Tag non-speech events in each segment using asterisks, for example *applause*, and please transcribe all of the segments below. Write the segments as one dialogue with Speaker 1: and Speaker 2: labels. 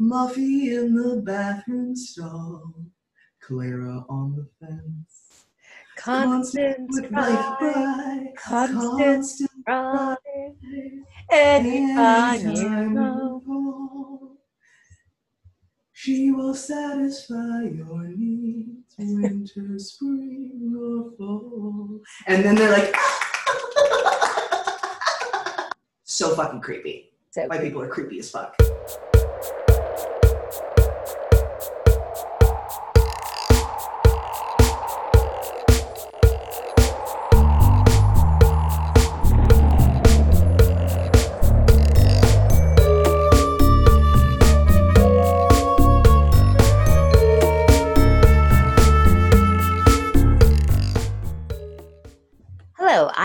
Speaker 1: Muffy in the bathroom stall, Clara on the fence.
Speaker 2: Constant cry,
Speaker 1: like bride,
Speaker 2: constant
Speaker 1: constant bride,
Speaker 2: anytime you
Speaker 1: anytime
Speaker 2: go.
Speaker 1: you go. She will satisfy your needs, winter, spring, or fall. And then they're like, *laughs* so fucking creepy.
Speaker 2: So
Speaker 1: White people are creepy as fuck.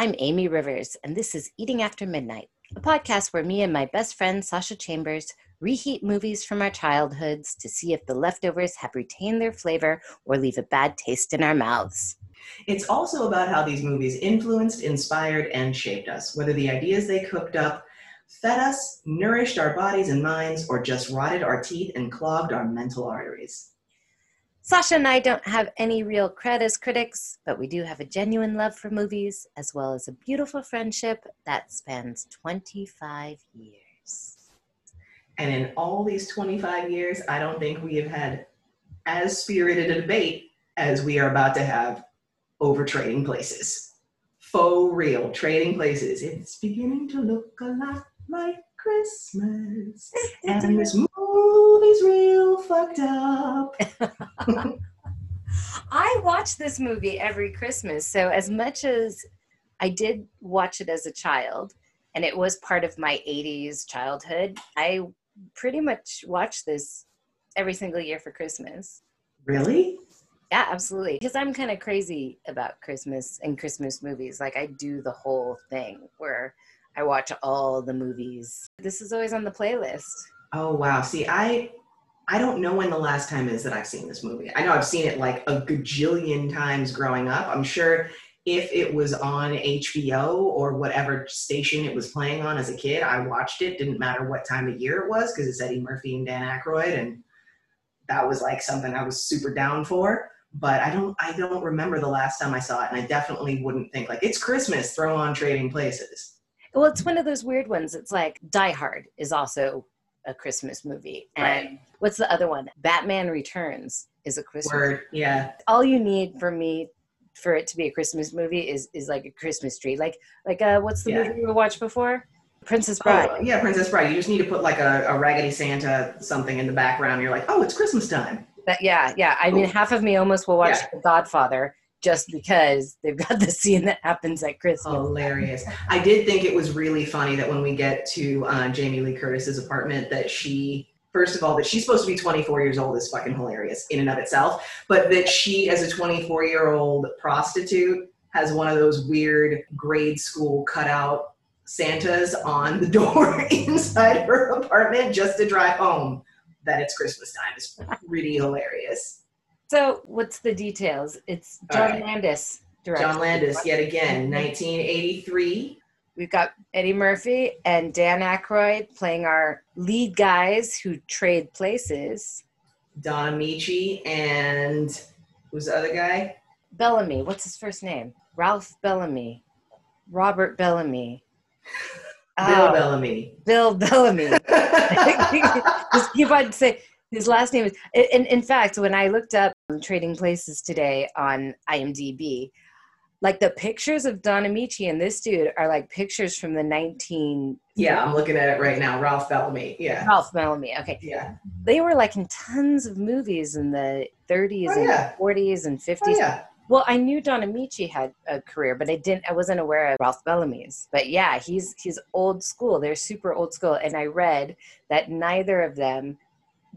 Speaker 2: I'm Amy Rivers, and this is Eating After Midnight, a podcast where me and my best friend Sasha Chambers reheat movies from our childhoods to see if the leftovers have retained their flavor or leave a bad taste in our mouths.
Speaker 1: It's also about how these movies influenced, inspired, and shaped us, whether the ideas they cooked up fed us, nourished our bodies and minds, or just rotted our teeth and clogged our mental arteries.
Speaker 2: Sasha and I don't have any real cred as critics, but we do have a genuine love for movies, as well as a beautiful friendship that spans 25 years.
Speaker 1: And in all these 25 years, I don't think we have had as spirited a debate as we are about to have over trading places. Faux real trading places. It's beginning to look a lot like Christmas. *laughs* And this movie's real fucked up. *laughs*
Speaker 2: I watch this movie every Christmas. So, as much as I did watch it as a child, and it was part of my 80s childhood, I pretty much watch this every single year for Christmas.
Speaker 1: Really?
Speaker 2: Yeah, absolutely. Because I'm kind of crazy about Christmas and Christmas movies. Like, I do the whole thing where I watch all the movies. This is always on the playlist.
Speaker 1: Oh wow. See, I I don't know when the last time is that I've seen this movie. I know I've seen it like a gajillion times growing up. I'm sure if it was on HBO or whatever station it was playing on as a kid, I watched it. Didn't matter what time of year it was because it's Eddie Murphy and Dan Aykroyd, and that was like something I was super down for. But I don't I don't remember the last time I saw it, and I definitely wouldn't think like it's Christmas. Throw on Trading Places.
Speaker 2: Well, it's one of those weird ones. It's like Die Hard is also a Christmas movie. And
Speaker 1: Right.
Speaker 2: what's the other one? Batman Returns is a Christmas.
Speaker 1: Word. Yeah.
Speaker 2: All you need for me for it to be a Christmas movie is is like a Christmas tree. Like like uh what's the
Speaker 1: Yeah.
Speaker 2: movie we watched before? Princess Bride.
Speaker 1: Oh, yeah, Princess Bride. You just need to put like a, a Raggedy Santa something in the background. You're like, oh, it's Christmas time.
Speaker 2: That yeah, yeah. I mean half of me almost will watch
Speaker 1: Yeah.
Speaker 2: The Godfather just because they've got the scene that happens at Christmas.
Speaker 1: Hilarious. I did think it was really funny that when we get to uh, Jamie Lee Curtis's apartment, that she, first of all, that she's supposed to be 24 years old is fucking hilarious in and of itself, but that she, as a 24 year old prostitute, has one of those weird grade school cutout Santas on the door *laughs* inside her apartment just to drive home that it's Christmas time is pretty hilarious.
Speaker 2: So what's the details? It's John
Speaker 1: right.
Speaker 2: Landis directed.
Speaker 1: John Landis, yet again, 1983.
Speaker 2: We've got Eddie Murphy and Dan Aykroyd playing our lead guys who trade places.
Speaker 1: Don Ameche and who's the other guy?
Speaker 2: Bellamy, what's his first name? Ralph Bellamy. Robert Bellamy. *laughs*
Speaker 1: Bill
Speaker 2: Oh,
Speaker 1: Bellamy.
Speaker 2: Bill Bellamy. *laughs* *laughs* Just keep on saying his last name is. In, in fact, when I looked up Trading Places today on IMDb, like the pictures of Don Ameche and this dude are like pictures from the 19.
Speaker 1: Yeah, I'm looking at it right now. Ralph Bellamy. Yeah.
Speaker 2: Ralph Bellamy. Okay.
Speaker 1: Yeah.
Speaker 2: they were like in tons of movies in the 30s
Speaker 1: Oh,
Speaker 2: and
Speaker 1: yeah.
Speaker 2: 40s and 50s.
Speaker 1: Oh, yeah.
Speaker 2: Well, I knew Don Ameche had a career, but I didn't. I wasn't aware of Ralph Bellamy's. But yeah, he's he's old school. They're super old school. And I read that neither of them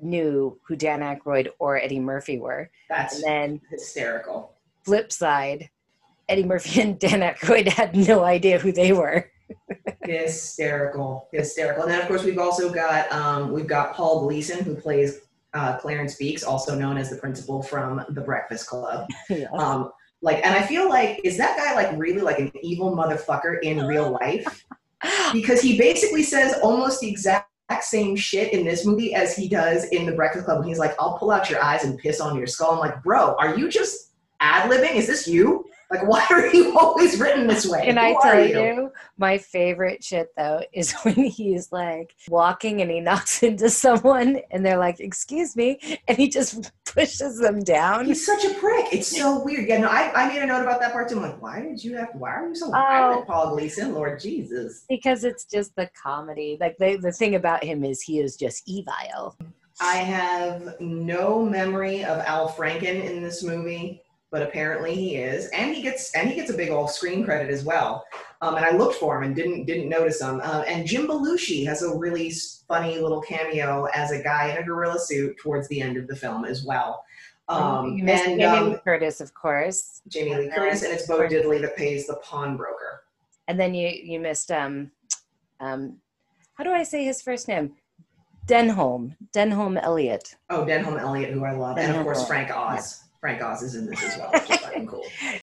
Speaker 2: knew who Dan Aykroyd or Eddie Murphy were.
Speaker 1: That's
Speaker 2: And then
Speaker 1: hysterical.
Speaker 2: flip side, Eddie Murphy and *laughs* Dan Aykroyd had no idea who they were. *laughs*
Speaker 1: Hysterical. Hysterical. And then, of course, we've also got um, we've got Paul Gleason, who plays uh, Clarence Beeks, also known as the principal from The Breakfast Club. *laughs*
Speaker 2: Yes.
Speaker 1: Um, like, and I feel like is that guy like really like an evil motherfucker in real life? because he basically says almost the exact same shit in this movie as he does in The Breakfast Club. When he's like, "I'll pull out your eyes and piss on your skull." I'm like, "Bro, are you just ad libbing? Is this you? Like, *laughs* why are you always written this way?"
Speaker 2: Can
Speaker 1: Who
Speaker 2: I tell you? my favorite shit though *laughs* is when he's like walking and he knocks *laughs* into someone and they're like, "Excuse me," and he just pushes them down.
Speaker 1: He's such a prick. It's so weird. Yeah, no, I, I made a note about that part too. I'm like, why did you have? Why are you so violent,
Speaker 2: Oh.
Speaker 1: Paul Gleason? Lord Jesus.
Speaker 2: because it's just the comedy. Like the the thing about him is he is just evil.
Speaker 1: I have no memory of Al Franken in this movie, but apparently he is, and he gets and he gets a big old screen credit as well. Um, and I looked for him and didn't didn't notice him. Uh, and Jim Belushi has a really funny little cameo as a guy in a gorilla suit towards the end of the film as well. Um, and
Speaker 2: Jamie
Speaker 1: um,
Speaker 2: Lee Curtis, of course,
Speaker 1: Jamie Lee Curtis, and it's Bo Diddley that pays the pawnbroker.
Speaker 2: and then you you missed um um how do I say his first name? Denholm, Denholm Elliott.
Speaker 1: Oh, Denholm Elliott, who I love, and of course Frank Oz. Frank Oz is in this as well, which is fucking cool.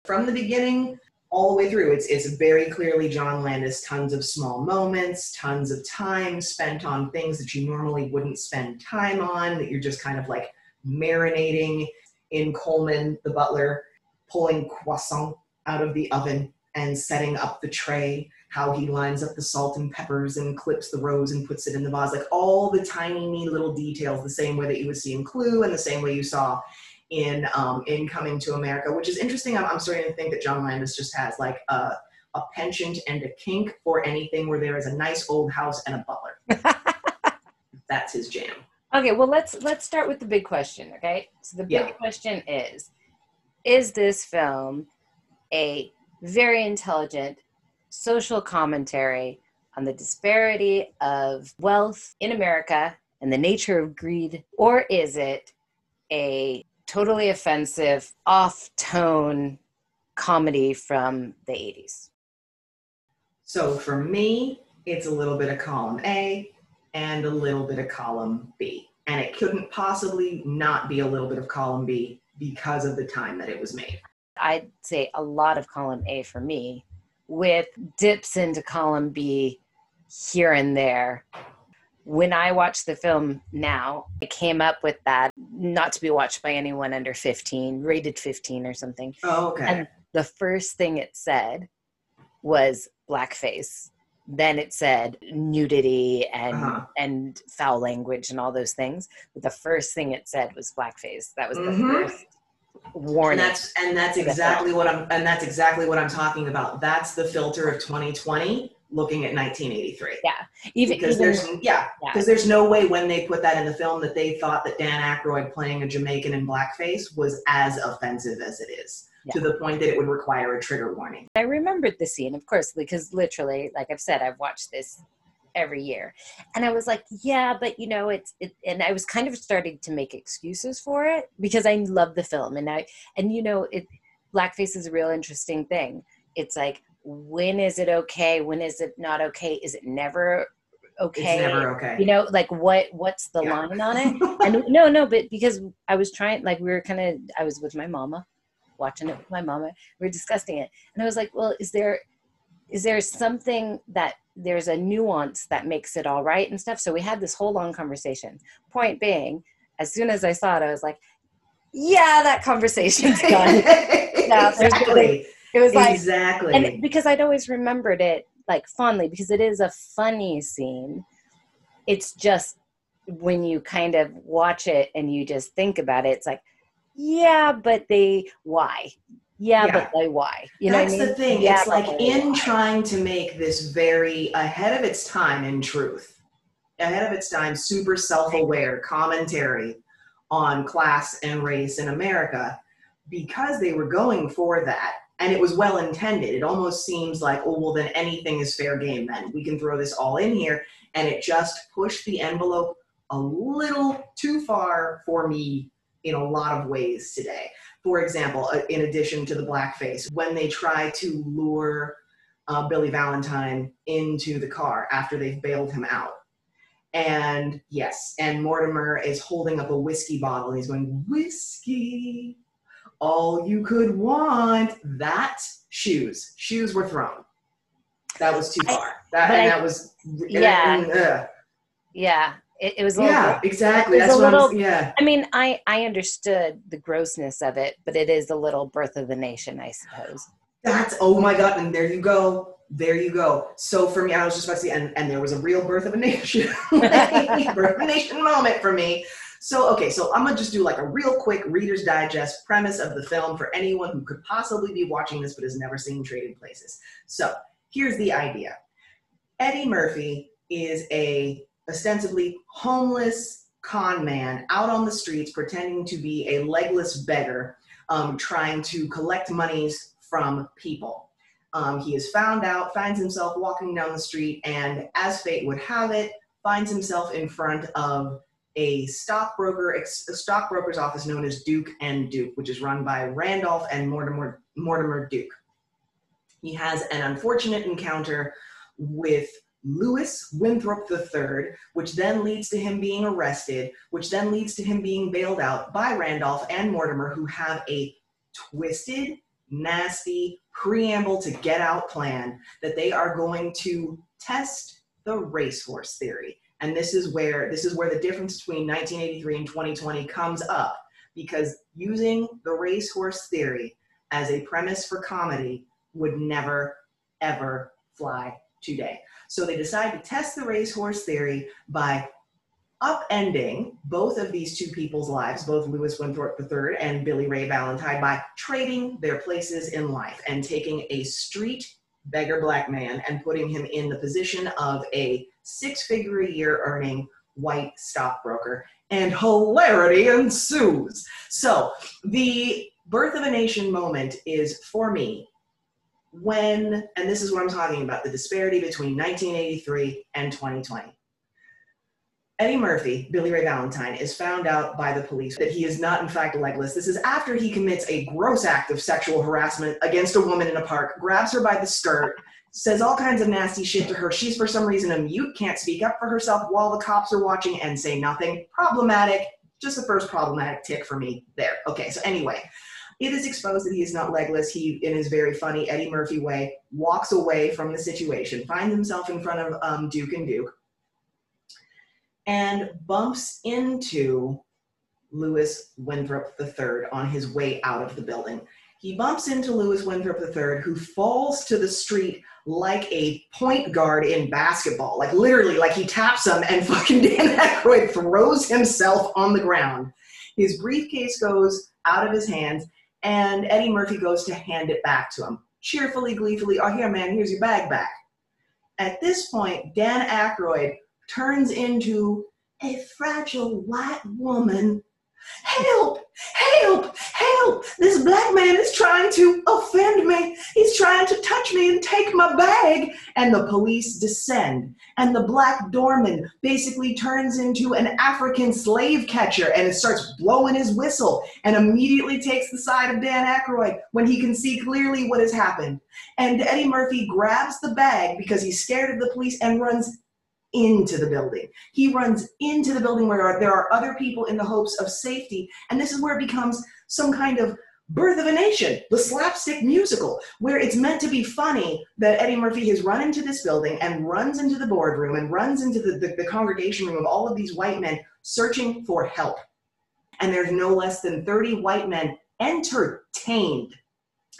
Speaker 1: From the beginning all the way through, it's it's very clearly John Landis. Tons of small moments, tons of time spent on things that you normally wouldn't spend time on. That you're just kind of like marinating in Coleman, the butler, pulling croissant out of the oven and setting up the tray. How he lines up the salt and peppers and clips the rose and puts it in the vase. Like all the tiny, little details, the same way that you would see in Clue and the same way you saw in um, in Coming to America, which is interesting. I'm, I'm starting to think that John Landis just has like a, a penchant and a kink for anything where there is a nice old house and a butler. *laughs* That's his jam.
Speaker 2: Okay, well let's let's start with the big question, okay? So the big
Speaker 1: Yeah.
Speaker 2: question is is this film a very intelligent social commentary on the disparity of wealth in America and the nature of greed or is it a totally offensive off-tone comedy from the 80s?
Speaker 1: So for me, it's a little bit of column A and a little bit of column B. And it couldn't possibly not be a little bit of column B because of the time that it was made.
Speaker 2: I'd say a lot of column A for me, with dips into column B here and there. When I watch the film now, I came up with that not to be watched by anyone under 15, rated 15 or something.
Speaker 1: Oh, okay.
Speaker 2: And the first thing it said was blackface. Then it said nudity and
Speaker 1: Uh-huh.
Speaker 2: and foul language and all those things. But the first thing it said was blackface. That was the
Speaker 1: Mhm.
Speaker 2: first
Speaker 1: and
Speaker 2: warning.
Speaker 1: that's and that's exactly what I'm and that's exactly what I'm talking about. That's the filter of 2020 looking at 1983.
Speaker 2: Yeah, even
Speaker 1: because
Speaker 2: even-
Speaker 1: there's yeah,
Speaker 2: Yeah.
Speaker 1: because there's no way when they put that in the film that they thought that Dan Aykroyd playing a Jamaican in blackface was as offensive as it is to the point that it would require a trigger warning.
Speaker 2: I remembered the scene, of course, because literally, like I've said, I've watched this every year, and I was like, yeah, but you know, it's it, and I was kind of starting to make excuses for it because I love the film, and I and you know, it blackface is a real interesting thing. It's like, when is it okay? When is it not okay? Is it never okay?
Speaker 1: It's never okay.
Speaker 2: You know, like what what's the
Speaker 1: Yeah.
Speaker 2: line on it? *laughs* and no no but because i was trying like we were kind of i was with my mama watching it with my mama we were discussing it and i was like well is there is there something that there's a nuance that makes it all right and stuff so we had this whole long conversation point being as soon as i saw it i was like yeah that conversation's *laughs* done *laughs*
Speaker 1: exactly.
Speaker 2: It was like
Speaker 1: exactly.
Speaker 2: and because I'd always remembered it like fondly because it is a funny scene. It's just when you kind of watch it and you just think about it, it's like, yeah, but they why? Yeah,
Speaker 1: Yeah.
Speaker 2: but they why? You know
Speaker 1: That's
Speaker 2: I mean?
Speaker 1: the thing.
Speaker 2: Yeah,
Speaker 1: it's like in
Speaker 2: why.
Speaker 1: trying to make this very ahead of its time in truth, ahead of its time, super self aware commentary on class and race in America, because they were going for that. And it was well intended. It almost seems like, oh, well, then anything is fair game, then. We can throw this all in here. And it just pushed the envelope a little too far for me in a lot of ways today for example, uh, in addition to the blackface, when they try to lure uh, Billy Valentine into the car after they've bailed him out. And yes, and Mortimer is holding up a whiskey bottle and he's going, Whiskey, all you could want. That shoes, shoes were thrown. That was too
Speaker 2: I-
Speaker 1: far. That, and
Speaker 2: I-
Speaker 1: that was,
Speaker 2: Yeah.
Speaker 1: and, ugh.
Speaker 2: Yeah, it, it was. A
Speaker 1: yeah,
Speaker 2: little,
Speaker 1: exactly. That's
Speaker 2: a
Speaker 1: what
Speaker 2: little-.
Speaker 1: Yeah.
Speaker 2: I mean, I I understood the grossness of it, but it is a little birth of the nation, I suppose.
Speaker 1: That's oh my god, and there you go. There you go. So for me, I was just about to say, and, and there was a real birth of a nation, *laughs* *laughs* birth of a nation moment for me. So okay, so I'm gonna just do like a real quick Reader's Digest premise of the film for anyone who could possibly be watching this but has never seen Trading Places. So here's the idea: Eddie Murphy is a ostensibly homeless con man out on the streets pretending to be a legless beggar, um, trying to collect monies from people. Um, he is found out, finds himself walking down the street, and as fate would have it, finds himself in front of a stockbroker, a stockbroker's office known as Duke and Duke, which is run by Randolph and Mortimer, Mortimer Duke. He has an unfortunate encounter with Louis Winthorpe III, which then leads to him being arrested, which then leads to him being bailed out by Randolph and Mortimer, who have a twisted, nasty preamble to get out plan that they are going to test the racehorse theory. And this is where this is where the difference between 1983 and 2020 comes up because using the racehorse theory as a premise for comedy would never ever fly today. So they decide to test the racehorse theory by upending both of these two people's lives, both Louis Winthorpe III and Billy Ray Valentine, by trading their places in life and taking a street beggar black man and putting him in the position of a six figure a year earning white stockbroker. And hilarity ensues. So the birth of a nation moment is for me when, and this is what I'm talking about the disparity between 1983 and 2020. Eddie Murphy, Billy Ray Valentine, is found out by the police that he is not, in fact, legless. This is after he commits a gross act of sexual harassment against a woman in a park, grabs her by the skirt, says all kinds of nasty shit to her. She's, for some reason, a mute, can't speak up for herself while the cops are watching and say nothing. Problematic. Just the first problematic tick for me there. Okay, so anyway, it is exposed that he is not legless. He, in his very funny Eddie Murphy way, walks away from the situation, finds himself in front of um, Duke and Duke, and bumps into Louis Winthorpe III on his way out of the building. He bumps into Louis Winthorpe III, who falls to the street like a point guard in basketball. Like literally, like he taps him and *laughs* fucking Dan Aykroyd throws himself on the ground. His briefcase goes out of his hands, and Eddie Murphy goes to hand it back to him. Cheerfully, gleefully, oh, here, man, here's your bag back. At this point, Dan Aykroyd turns into a fragile white woman. Help! Help! Help! This black man is trying to offend me. He's trying to touch me and take my bag. And the police descend. And the black doorman basically turns into an African slave catcher and starts blowing his whistle and immediately takes the side of Dan Aykroyd when he can see clearly what has happened. And Eddie Murphy grabs the bag because he's scared of the police and runs into the building. He runs into the building where there are other people in the hopes of safety. And this is where it becomes some kind of birth of a nation, the slapstick musical, where it's meant to be funny that Eddie Murphy has run into this building and runs into the boardroom and runs into the, the, the congregation room of all of these white men searching for help. And there's no less than 30 white men entertained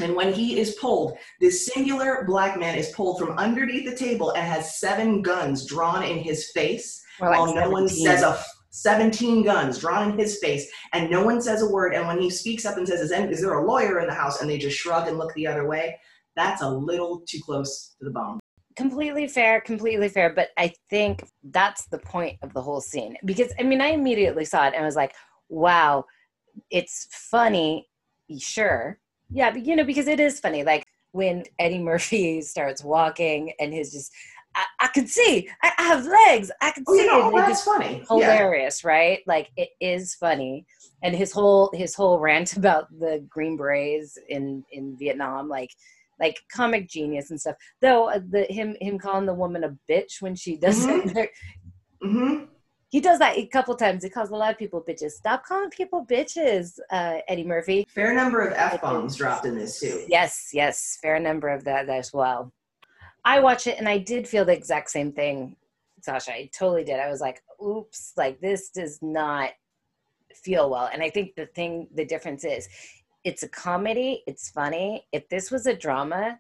Speaker 1: and when he is pulled, this singular black man is pulled from underneath the table and has seven guns drawn in his face.
Speaker 2: Like
Speaker 1: while no one
Speaker 2: 17.
Speaker 1: says a f- 17 guns drawn in his face, and no one says a word. And when he speaks up and says, is, is there a lawyer in the house? And they just shrug and look the other way, that's a little too close to the bone.
Speaker 2: completely fair completely fair but i think that's the point of the whole scene because i mean i immediately saw it and was like wow it's funny be sure yeah but you know because it is funny like when eddie murphy *laughs* starts walking and his just i, I can see I, I have legs i can
Speaker 1: Oh,
Speaker 2: see
Speaker 1: you know, oh, that's funny. Yeah.
Speaker 2: hilarious right? Like it is funny. And his whole his whole rant *laughs* about the green berets in in vietnam like like comic genius and stuff. Though uh, the him him calling the woman a bitch when she does it
Speaker 1: hmm
Speaker 2: he does that a couple times he calls a lot of people bitches stop calling people bitches uh eddie murphy
Speaker 1: Fair number of F bombs dropped in this too.
Speaker 2: yes yes fair number of that as well i watch it and i did feel the exact same thing Sasha. I totally did. I was like, oops, like this does not feel well. And I think the thing, the difference is it's a comedy, it's funny. If this was a drama,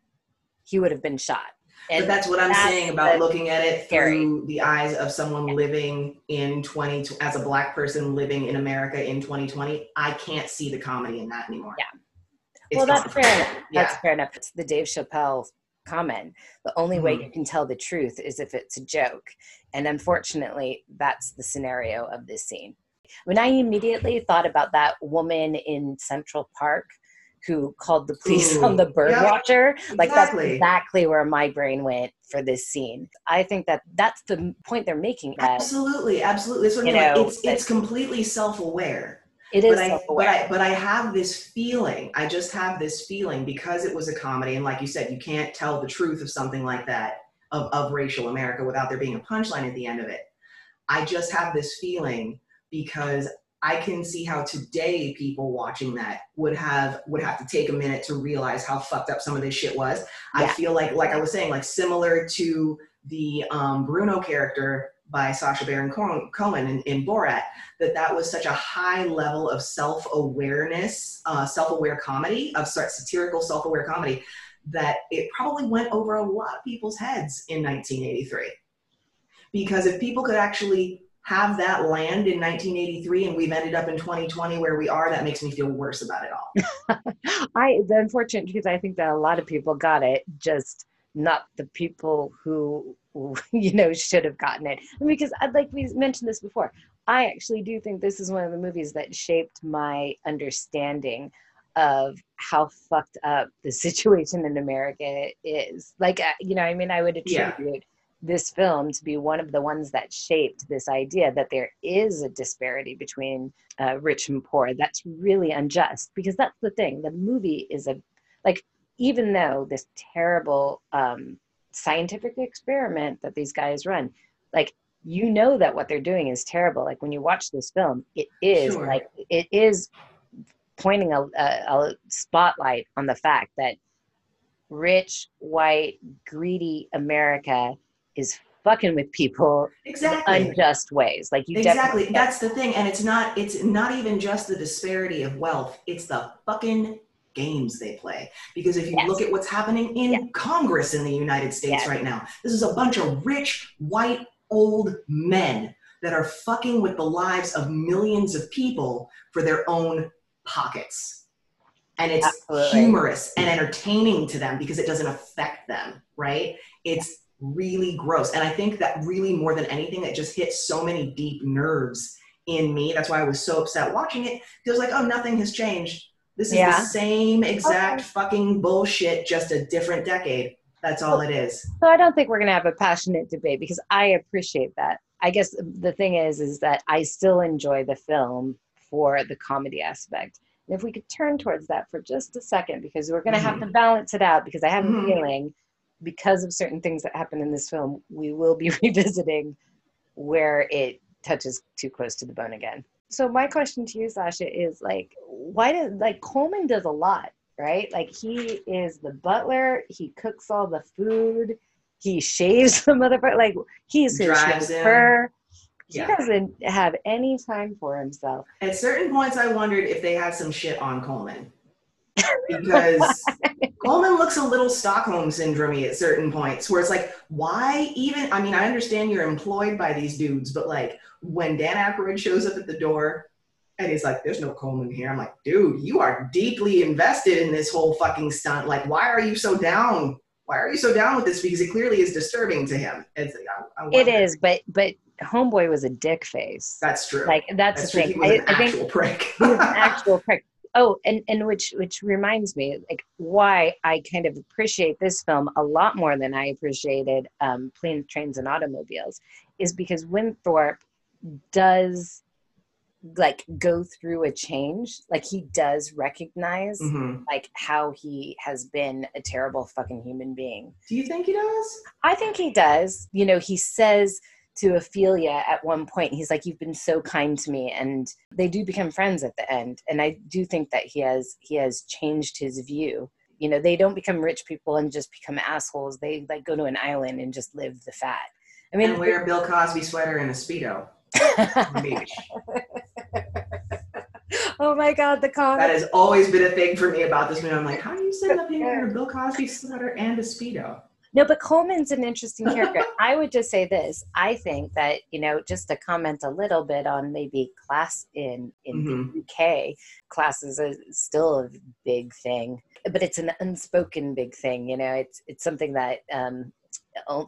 Speaker 2: he would have been shot.
Speaker 1: And but that's what I'm that's saying about looking at it scary. through the eyes of someone living in 20 as a black person living in America in 2020. I can't see the comedy in that anymore.
Speaker 2: Yeah. It's well, that's fair enough. *laughs* Yeah. That's fair enough. It's the Dave Chappelle comment. The only mm-hmm. way you can tell the truth is if it's a joke. And unfortunately, that's the scenario of this scene. When I immediately thought about that woman in Central Park who called the police Ooh, on the bird watcher, like exactly. that's exactly where my brain went for this scene. I think that that's the point they're making. That,
Speaker 1: absolutely, absolutely. So, you know, it's it's completely self-aware.
Speaker 2: It is
Speaker 1: but I, but I, but I have this feeling. I just have this feeling because it was a comedy, and like you said, you can't tell the truth of something like that of, of racial America without there being a punchline at the end of it. I just have this feeling because I can see how today people watching that would have would have to take a minute to realize how fucked up some of this shit was. Yeah. I feel like like I was saying, like similar to the um, Bruno character by Sacha Baron Cohen in, in, Borat, that that was such a high level of self-awareness, uh, self-aware comedy, of satirical self-aware comedy, that it probably went over a lot of people's heads in 1983. Because if people could actually have that land in 1983 and we've ended up in 2020 where we are that makes me feel worse about it all. *laughs*
Speaker 2: I the unfortunate because i think that a lot of people got it just not the people who *laughs* you know should have gotten it. Because uh, like we mentioned this before i actually do think this is one of the movies that shaped my understanding of how fucked up the *laughs* situation in america is. Like uh, you know i mean i would attribute yeah this film to be one of the ones that shaped this idea that there is a disparity between uh, rich and poor. That's really unjust because that's the thing. The movie is a like even though this terrible um, scientific experiment that these guys run like you know that what they're doing is terrible. Like when you watch this film it is sure. like it is pointing a, a, a spotlight on the fact that rich white greedy america is fucking with people
Speaker 1: exactly
Speaker 2: unjust ways like you
Speaker 1: exactly that's the thing and it's not it's not even just the disparity of wealth it's the fucking games they play because if you yes. look at what's happening in yes. congress in the united states yes. right now this is a bunch of rich white old men that are fucking with the lives of millions of people for their own pockets and it's Absolutely. humorous and entertaining to them because it doesn't affect them right it's really gross. And I think that really more than anything, it just hit so many deep nerves in me. That's why I was so upset watching it. It was like, oh, nothing has changed. This is yeah. the same exact okay. fucking bullshit, just a different decade. That's all it is.
Speaker 2: So I don't think we're going to have a passionate debate because I appreciate that. I guess the thing is, is that I still enjoy the film for the comedy aspect. And if we could turn towards that for just a second, because we're going to mm-hmm. have to balance it out, because I have mm-hmm. a feeling because of certain things that happen in this film, we will be *laughs* revisiting where it touches too close to the bone again. So my question to you, Sasha, is like, why does like Coleman does a lot, right? Like he is the butler, he cooks all the food, he shaves *laughs* the motherfucker, like he's his chauffeur. He yeah. doesn't have any time for himself.
Speaker 1: At certain points, I wondered if they had some shit on Coleman because *laughs* Coleman looks a little Stockholm syndrome at certain points where it's like, why even? I mean, I understand you're employed by these dudes, but like when Dan Aykroyd shows up at the door and he's like, there's no Coleman here. I'm like, dude, you are deeply invested in this whole fucking stunt. Like, why are you so down? Why are you so down with this? Because it clearly is disturbing to him. It's,
Speaker 2: I, I it is, but but homeboy was a dick face.
Speaker 1: That's true.
Speaker 2: Like that's, that's the thing. I, I, think
Speaker 1: prick.
Speaker 2: he was an actual prick oh and and which which reminds me like why i kind of appreciate this film a lot more than i appreciated um, planes trains and automobiles is because winthorpe does like go through a change. Like he does recognize mm-hmm. like how he has been a terrible fucking human being.
Speaker 1: Do you think he does?
Speaker 2: I think he does. You know he says to Ophelia at one point. He's like, "You've been so kind to me," and they do become friends at the end. And I do think that he has he has changed his view. You know, they don't become rich people and just become assholes. They like go to an island and just live the fat. I mean,
Speaker 1: and wear a Bill Cosby sweater and a speedo. on the beach.
Speaker 2: oh my God, the
Speaker 1: That
Speaker 2: comment.
Speaker 1: has always been a thing for me about this movie. I'm like, how do you send up here in a *laughs* Bill Cosby sweater and a speedo?
Speaker 2: No, but Coleman's an interesting character. *laughs* I would just say this. I think that, you know, just to comment a little bit on maybe class in, in
Speaker 1: Mhm.
Speaker 2: the UK, class is a, still a big thing, but it's an unspoken big thing. You know, it's, it's something that um,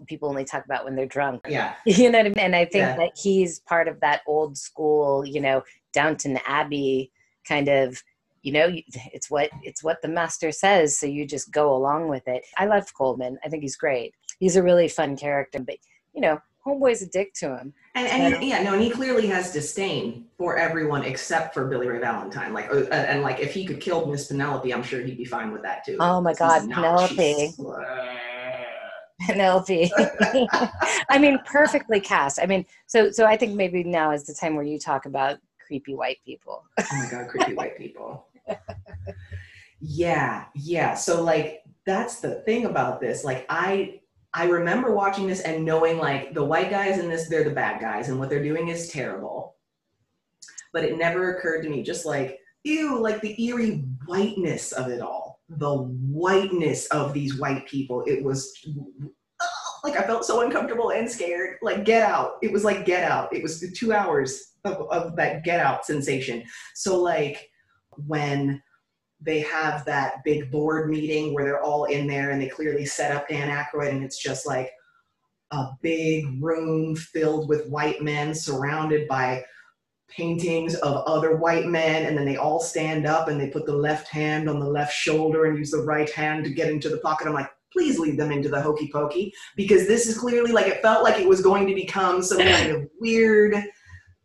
Speaker 2: people only talk about when they're drunk.
Speaker 1: Yeah, *laughs*
Speaker 2: You know what I mean? And I think
Speaker 1: Yeah.
Speaker 2: that he's part of that old school, you know, Downton Abbey kind of, you know, it's what it's what the master says, so you just go along with it. I love Coleman. I think he's great. He's a really fun character, but you know, Homeboy's a dick to him.
Speaker 1: and, and yeah, no, and he clearly has disdain for everyone except for Billy Ray Valentine. Like, uh, and like, if he could kill Miss Penelope, I'm sure he'd be fine with that too.
Speaker 2: Oh my God, Penelope. *laughs* Penelope. *laughs* I mean, perfectly cast. I mean, so so I think maybe now is the time where you talk about creepy white people.
Speaker 1: Oh my god, creepy white people. Yeah, yeah. So like that's the thing about this. Like I I remember watching this and knowing like the white guys in this, they're the bad guys and what they're doing is terrible. But it never occurred to me, just like, ew, like the eerie whiteness of it all. The whiteness of these white people. It was *laughs* like I felt so uncomfortable and scared. Like get out. It was like get out. It was two hours of, of that get out sensation. So like when they have that big board meeting where they're all in there and they clearly set up Dan Aykroyd and it's just like a big room filled with white men surrounded by paintings of other white men and then they all stand up and they put the left hand on the left shoulder and use the right hand to get into the pocket. I'm like, please lead them into the hokey pokey because this is clearly like it felt like it was going to become some kind *laughs* of weird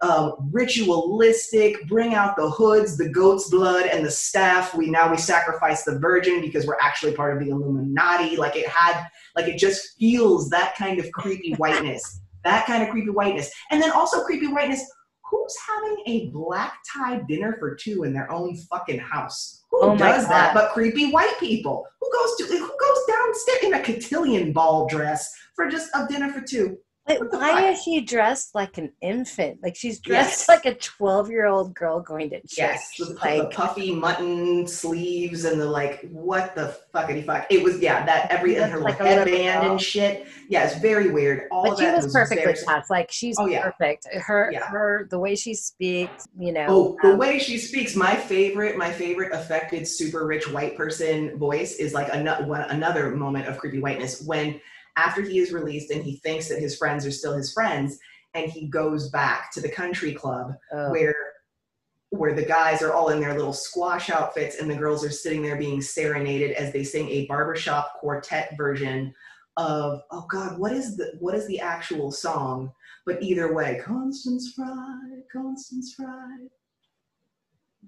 Speaker 1: um, ritualistic bring out the hoods the goat's blood and the staff. We now we sacrifice the virgin because we're actually part of the illuminati. Like it had like it just feels that kind of creepy *laughs* whiteness that kind of creepy whiteness. And then also creepy whiteness who's having a black tie dinner for two in their own fucking house? Who
Speaker 2: Oh
Speaker 1: does that but creepy white people? Who goes to who goes downstairs in a cotillion ball dress for just a dinner for two
Speaker 2: But why is she dressed like an infant? Like she's dressed
Speaker 1: Yes.
Speaker 2: like a twelve-year-old girl going to church.
Speaker 1: Yes, the, the puffy mutton sleeves and the like, what the fuckity fuck? It was yeah, that every and her
Speaker 2: Like
Speaker 1: headband and shit. Yeah, it's very weird. All
Speaker 2: but she
Speaker 1: that
Speaker 2: was perfectly cast. Like she's
Speaker 1: Oh, yeah.
Speaker 2: perfect. Her
Speaker 1: Yeah.
Speaker 2: her the way she speaks, you know.
Speaker 1: Oh, the
Speaker 2: um,
Speaker 1: way she speaks, my favorite, my favorite affected super rich white person voice is like ano- one, another moment of creepy whiteness when after he is released and he thinks that his friends are still his friends and he goes back to the country club
Speaker 2: oh,
Speaker 1: where where the guys are all in their little squash outfits and the girls are sitting there being serenaded as they sing a barbershop quartet version of oh god what is the what is the actual song? But either way constance fry constance fry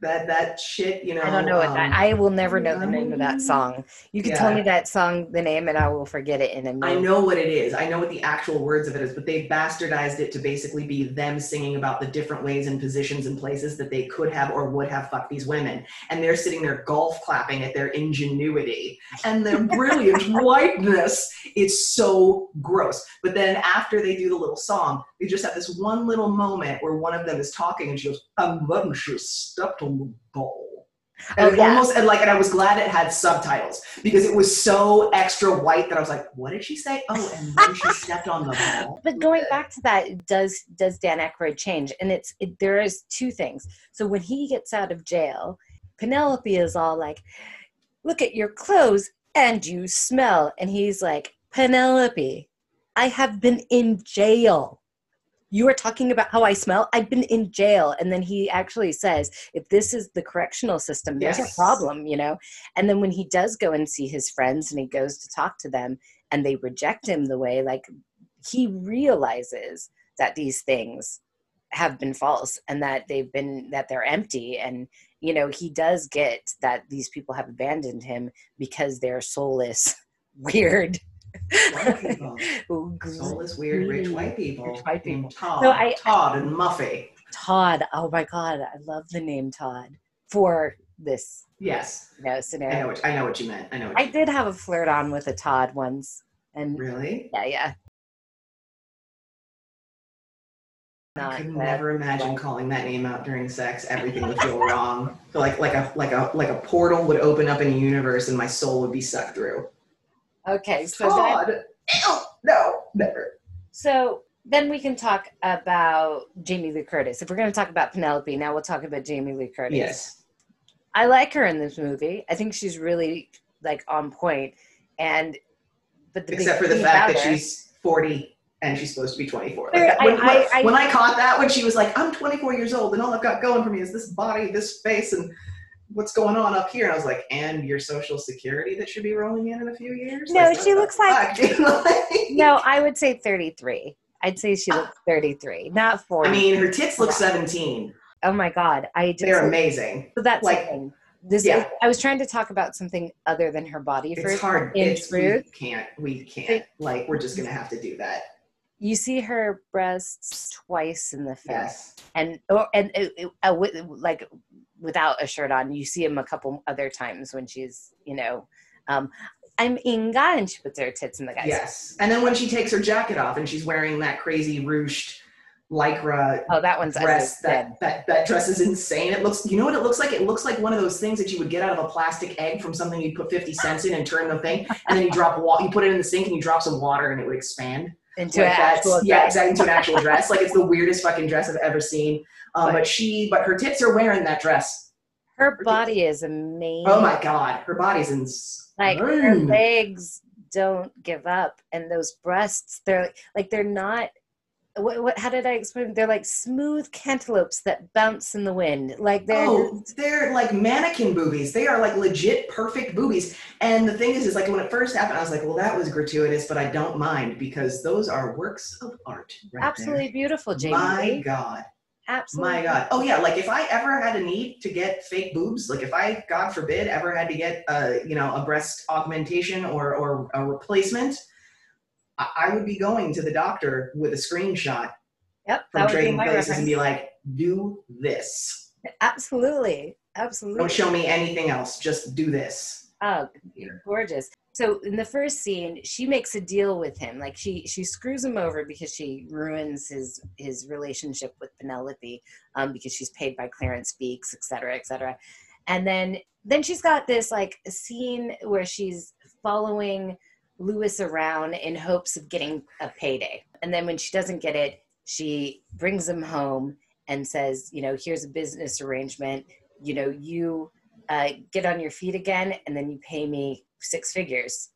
Speaker 1: that that shit you know
Speaker 2: I don't know what that.
Speaker 1: um,
Speaker 2: I will never know the name of that song. You can tell me that song, the name, and I will forget it in a minute.
Speaker 1: I know what it is. I know what the actual words of it is, but they bastardized it to basically be them singing about the different ways and positions and places that they could have or would have fucked these women. And they're sitting there golf clapping at their ingenuity and their *laughs* brilliant whiteness. It's so gross. But then after they do the little song, they just have this one little moment where one of them is talking and she goes, then she stepped on the ball. And
Speaker 2: Oh, yeah.
Speaker 1: almost and like and I was glad it had subtitles because it was so extra white that I was like, what did she say? Oh, and then she *laughs* stepped on the ball.
Speaker 2: But going back to that, does does Dan Aykroyd change? And it's it, there is two things. So when he gets out of jail, Penelope is all like, "Look at your clothes and you smell," and he's like, "Penelope, I have been in jail. You are talking about how I smell. I've been in jail." And then he actually says, "If this is the correctional system, there's
Speaker 1: Yes.
Speaker 2: a problem," you know. And then when he does go and see his friends and he goes to talk to them, and they reject him the way like he realizes that these things have been false and that they've been that they're empty and you know he does get that these people have abandoned him because they're soulless *laughs* weird
Speaker 1: White people. *laughs* Soulless, weird, rich white people.
Speaker 2: Rich white people.
Speaker 1: Mm, todd,
Speaker 2: So I-
Speaker 1: Todd and Muffy.
Speaker 2: todd oh my god i love the name todd for this
Speaker 1: Yes.
Speaker 2: you know
Speaker 1: I know
Speaker 2: scenario
Speaker 1: what I know what you meant. I know what
Speaker 2: i did have a flirt on with a todd once and
Speaker 1: Really?
Speaker 2: yeah yeah
Speaker 1: I could never imagine calling that name out during sex. Everything would feel wrong. Like like a like a like a portal would open up in a universe and my soul would be sucked through.
Speaker 2: Okay, so
Speaker 1: Todd, no, never.
Speaker 2: so then we can talk about Jamie Lee Curtis. If we're going to talk about Penelope, now we'll talk about Jamie Lee Curtis.
Speaker 1: Yes.
Speaker 2: I like her in this movie. I think she's really like on point. And but the
Speaker 1: Except for the fact that
Speaker 2: her-
Speaker 1: she's 40 and she's supposed to be 24. Like that- when,
Speaker 2: I-
Speaker 1: when-
Speaker 2: I- I-
Speaker 1: when I caught that when she was like, I'm 24 years old and all I've got going for me is this body, this face, and what's going on up here. And I was like, and your social security that should be rolling in in a few years?
Speaker 2: No,
Speaker 1: Like,
Speaker 2: she looks *laughs* like- no, I would say 33. I'd say she looks 33, not 40.
Speaker 1: I mean, her tits look 17.
Speaker 2: oh my god, I just
Speaker 1: They're amazing.
Speaker 2: So that's
Speaker 1: like-.
Speaker 2: This
Speaker 1: Yeah.
Speaker 2: I was trying to talk about something other than her body
Speaker 1: It's
Speaker 2: first.
Speaker 1: hard.
Speaker 2: In
Speaker 1: it's,
Speaker 2: truth,
Speaker 1: we can't. We can't. Like, we're just gonna have to do that.
Speaker 2: you see her breasts twice in the film,
Speaker 1: Yes.
Speaker 2: and or and uh, uh, uh, like without a shirt on. You see him a couple other times when she's, you know, um, I'm Inga, and she puts her tits in the guy's.
Speaker 1: Yes. And then when she takes her jacket off and she's wearing that crazy ruched lycra
Speaker 2: Oh, that one's
Speaker 1: dress, that, that that dress is insane. It looks. You know what it looks like? It looks like one of those things that you would get out of a plastic egg from something you'd put 50 cents in and turn the thing, and then you drop water. You put it in the sink and you drop some water and it would expand.
Speaker 2: Into
Speaker 1: like
Speaker 2: actual
Speaker 1: exactly into an actual dress. Like it's the weirdest fucking dress I've ever seen. Um,
Speaker 2: But-
Speaker 1: she, but her tits are wearing that dress.
Speaker 2: Her body is amazing.
Speaker 1: Oh my god, her body's in.
Speaker 2: like her legs don't give up and those breasts they're like they're not what, what how did i explain they're like smooth cantaloupes that bounce in the wind like they're
Speaker 1: Oh, they're like mannequin boobies. They are like legit perfect boobies. And the thing is, is like when it first happened, I was like, well, that was gratuitous, but I don't mind because those are works of art. Right
Speaker 2: absolutely beautiful jamie
Speaker 1: My God.
Speaker 2: absolutely
Speaker 1: My God. Oh yeah. Like if I ever had a need to get fake boobs, like if I, God forbid, ever had to get a, you know, a breast augmentation or, or a replacement, I, would be going to the doctor with a screenshot
Speaker 2: yep
Speaker 1: from
Speaker 2: that would be
Speaker 1: trading
Speaker 2: my
Speaker 1: places and be like, do this.
Speaker 2: absolutely absolutely
Speaker 1: Don't show me anything else. Just do this.
Speaker 2: Oh, gorgeous. So in the first scene, she makes a deal with him. Like she she screws him over because she ruins his his relationship with Penelope, um, because she's paid by Clarence Beeks, et cetera, et cetera. And then then she's got this like scene where she's following Lewis around in hopes of getting a payday. And then when she doesn't get it, she brings him home and says, you know, here's a business arrangement. You know, you uh, get on your feet again, and then you pay me six figures.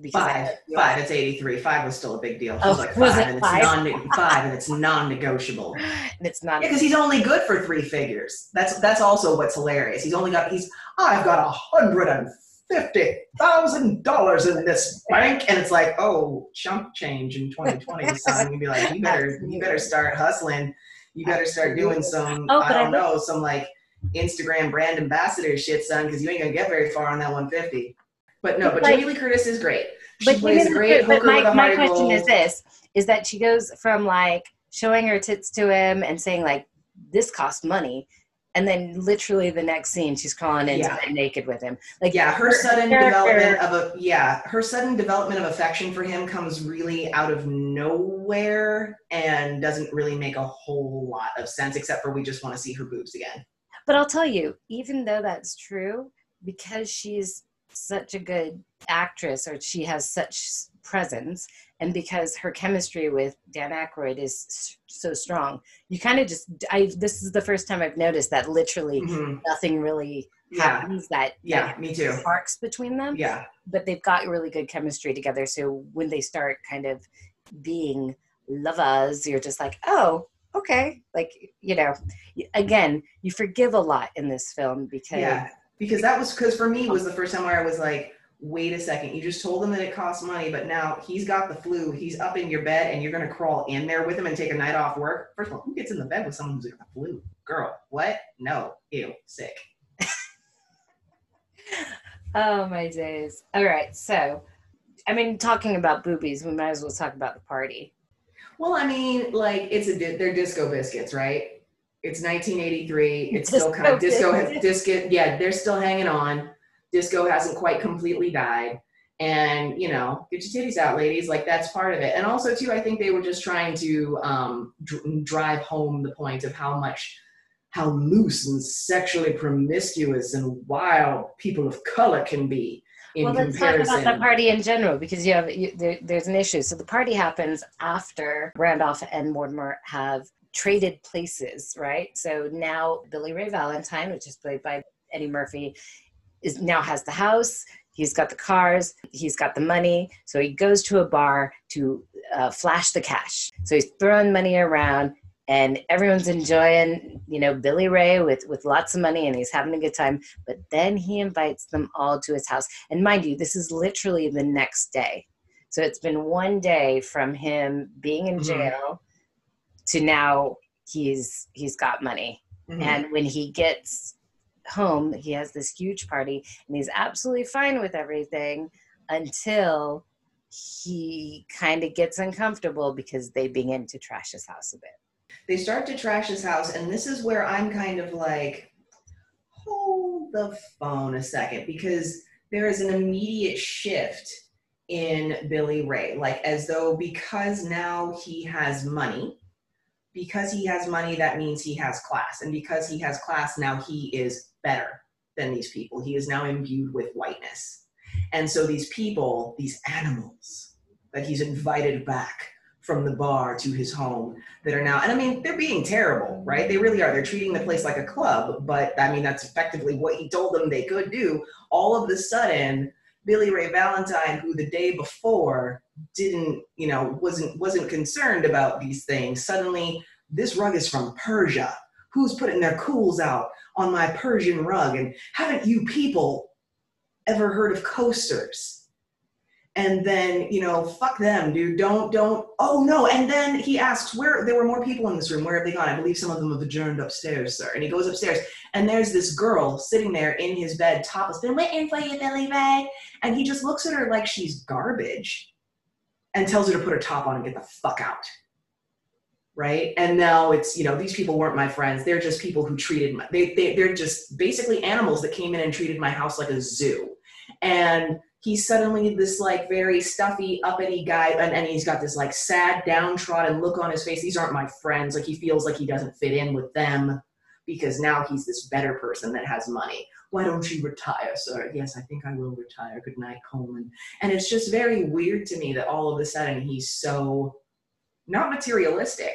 Speaker 2: Because
Speaker 1: Five. Five. It's 83. Five was still a big deal.
Speaker 2: Oh,
Speaker 1: like
Speaker 2: was
Speaker 1: five,
Speaker 2: it
Speaker 1: and it's
Speaker 2: five?
Speaker 1: non five, and it's non-negotiable. *sighs*
Speaker 2: And it's not.
Speaker 1: Yeah, because he's only good for three figures. That's that's also what's hilarious. He's only got he's I've got a hundred and fifty thousand dollars in this bank, and it's like oh chump change in 2020, son. You'd be like you better you better start hustling. You better start doing some
Speaker 2: Oh,
Speaker 1: I don't know some like Instagram brand ambassador shit, son, because you ain't gonna get very far on that 150. But no, but
Speaker 2: Like-
Speaker 1: Jamie Lee Curtis is great. She
Speaker 2: but
Speaker 1: plays a great
Speaker 2: but my, my question is this: is that she goes from like showing her tits to him and saying like this costs money, and then literally the next scene she's crawling into
Speaker 1: Yeah.
Speaker 2: bed naked with him. Like
Speaker 1: yeah her sudden
Speaker 2: character-
Speaker 1: development of a yeah her sudden development of affection for him comes really out of nowhere and doesn't really make a whole lot of sense except for we just want to see her boobs again
Speaker 2: But I'll tell you, even though that's true, because she's such a good actress or she has such presence, and because her chemistry with Dan Aykroyd is so strong, you kind of just, I, this is the first time I've noticed that literally
Speaker 1: Mhm.
Speaker 2: nothing really
Speaker 1: yeah
Speaker 2: happens that,
Speaker 1: yeah
Speaker 2: that
Speaker 1: me too
Speaker 2: sparks between them,
Speaker 1: yeah
Speaker 2: but they've got really good chemistry together. So when they start kind of being lovers, you're just like, oh, okay. Like, you know, again, you forgive a lot in this film because
Speaker 1: yeah because that was because for me was the first time where i was like wait a second you just told him that it costs money but now he's got the flu he's up in your bed and you're going to crawl in there with him and take a night off work first of all who gets in the bed with someone who's got the flu girl what no ew sick
Speaker 2: Oh my days. All right. So, I mean, talking about boobies, we might as well talk about the party.
Speaker 1: Well, I mean, like it's a di- they're disco biscuits, right? It's 1983. It's still kind of
Speaker 2: Disco
Speaker 1: disco. Has, disco, yeah, they're still hanging on. Disco hasn't quite completely died, and you know get your titties out ladies like that's part of it and also too i think they were just trying to um, dr- drive home the point of how much how loose and sexually promiscuous and wild people of color can be in
Speaker 2: well, let's
Speaker 1: comparison.
Speaker 2: talk about the party in general because you have you, there, there's an issue. So the party happens after Randolph and Mortimer have traded places, right? So now Billy Ray Valentine, which is played by Eddie Murphy, is now has the house. He's got the cars. He's got the money. So he goes to a bar to uh, flash the cash. So he's throwing money around and everyone's enjoying you know billy ray with with lots of money and he's having a good time but then he invites them all to his house and mind you this is literally the next day so it's been one day from him being in
Speaker 1: Mhm.
Speaker 2: jail to now he's he's got money
Speaker 1: Mhm.
Speaker 2: and when he gets home he has this huge party and he's absolutely fine with everything until he kind of gets uncomfortable because they begin to trash his house a bit.
Speaker 1: They start to trash his house and this is where i'm kind of like hold the phone a second because there is an immediate shift in billy ray like as though because now he has money because he has money that means he has class and because he has class now he is better than these people. He is now imbued with whiteness. And so these people these animals that he's invited back from the bar to his home that are now and i mean they're being terrible right? They really are. They're treating the place like a club but i mean that's effectively what he told them they could do. All of the sudden billy ray valentine who the day before didn't you know wasn't wasn't concerned about these things suddenly this rug is from persia who's putting their Kools out on my persian rug? And haven't you people ever heard of coasters? And then you know fuck them dude. Don't don't. Oh no. And then he asks where there were more people in this room. Where have they gone? I believe some of them have adjourned upstairs sir. And he goes upstairs and there's this girl sitting there in his bed topless. Been waiting for you billy ray and he just looks at her like she's garbage and tells her to put her top on and get the fuck out right? And now it's you know these people weren't my friends. They're just people who treated my they, they they're just basically animals that came in and treated my house like a zoo. And he's suddenly this like very stuffy uppity guy and, and he's got this like sad downtrodden look on his face. These aren't my friends. Like he feels like he doesn't fit in with them because now he's this better person that has money. Why don't you retire sir? Yes i think i will retire. Good night coleman. And it's just very weird to me that all of a sudden he's so not materialistic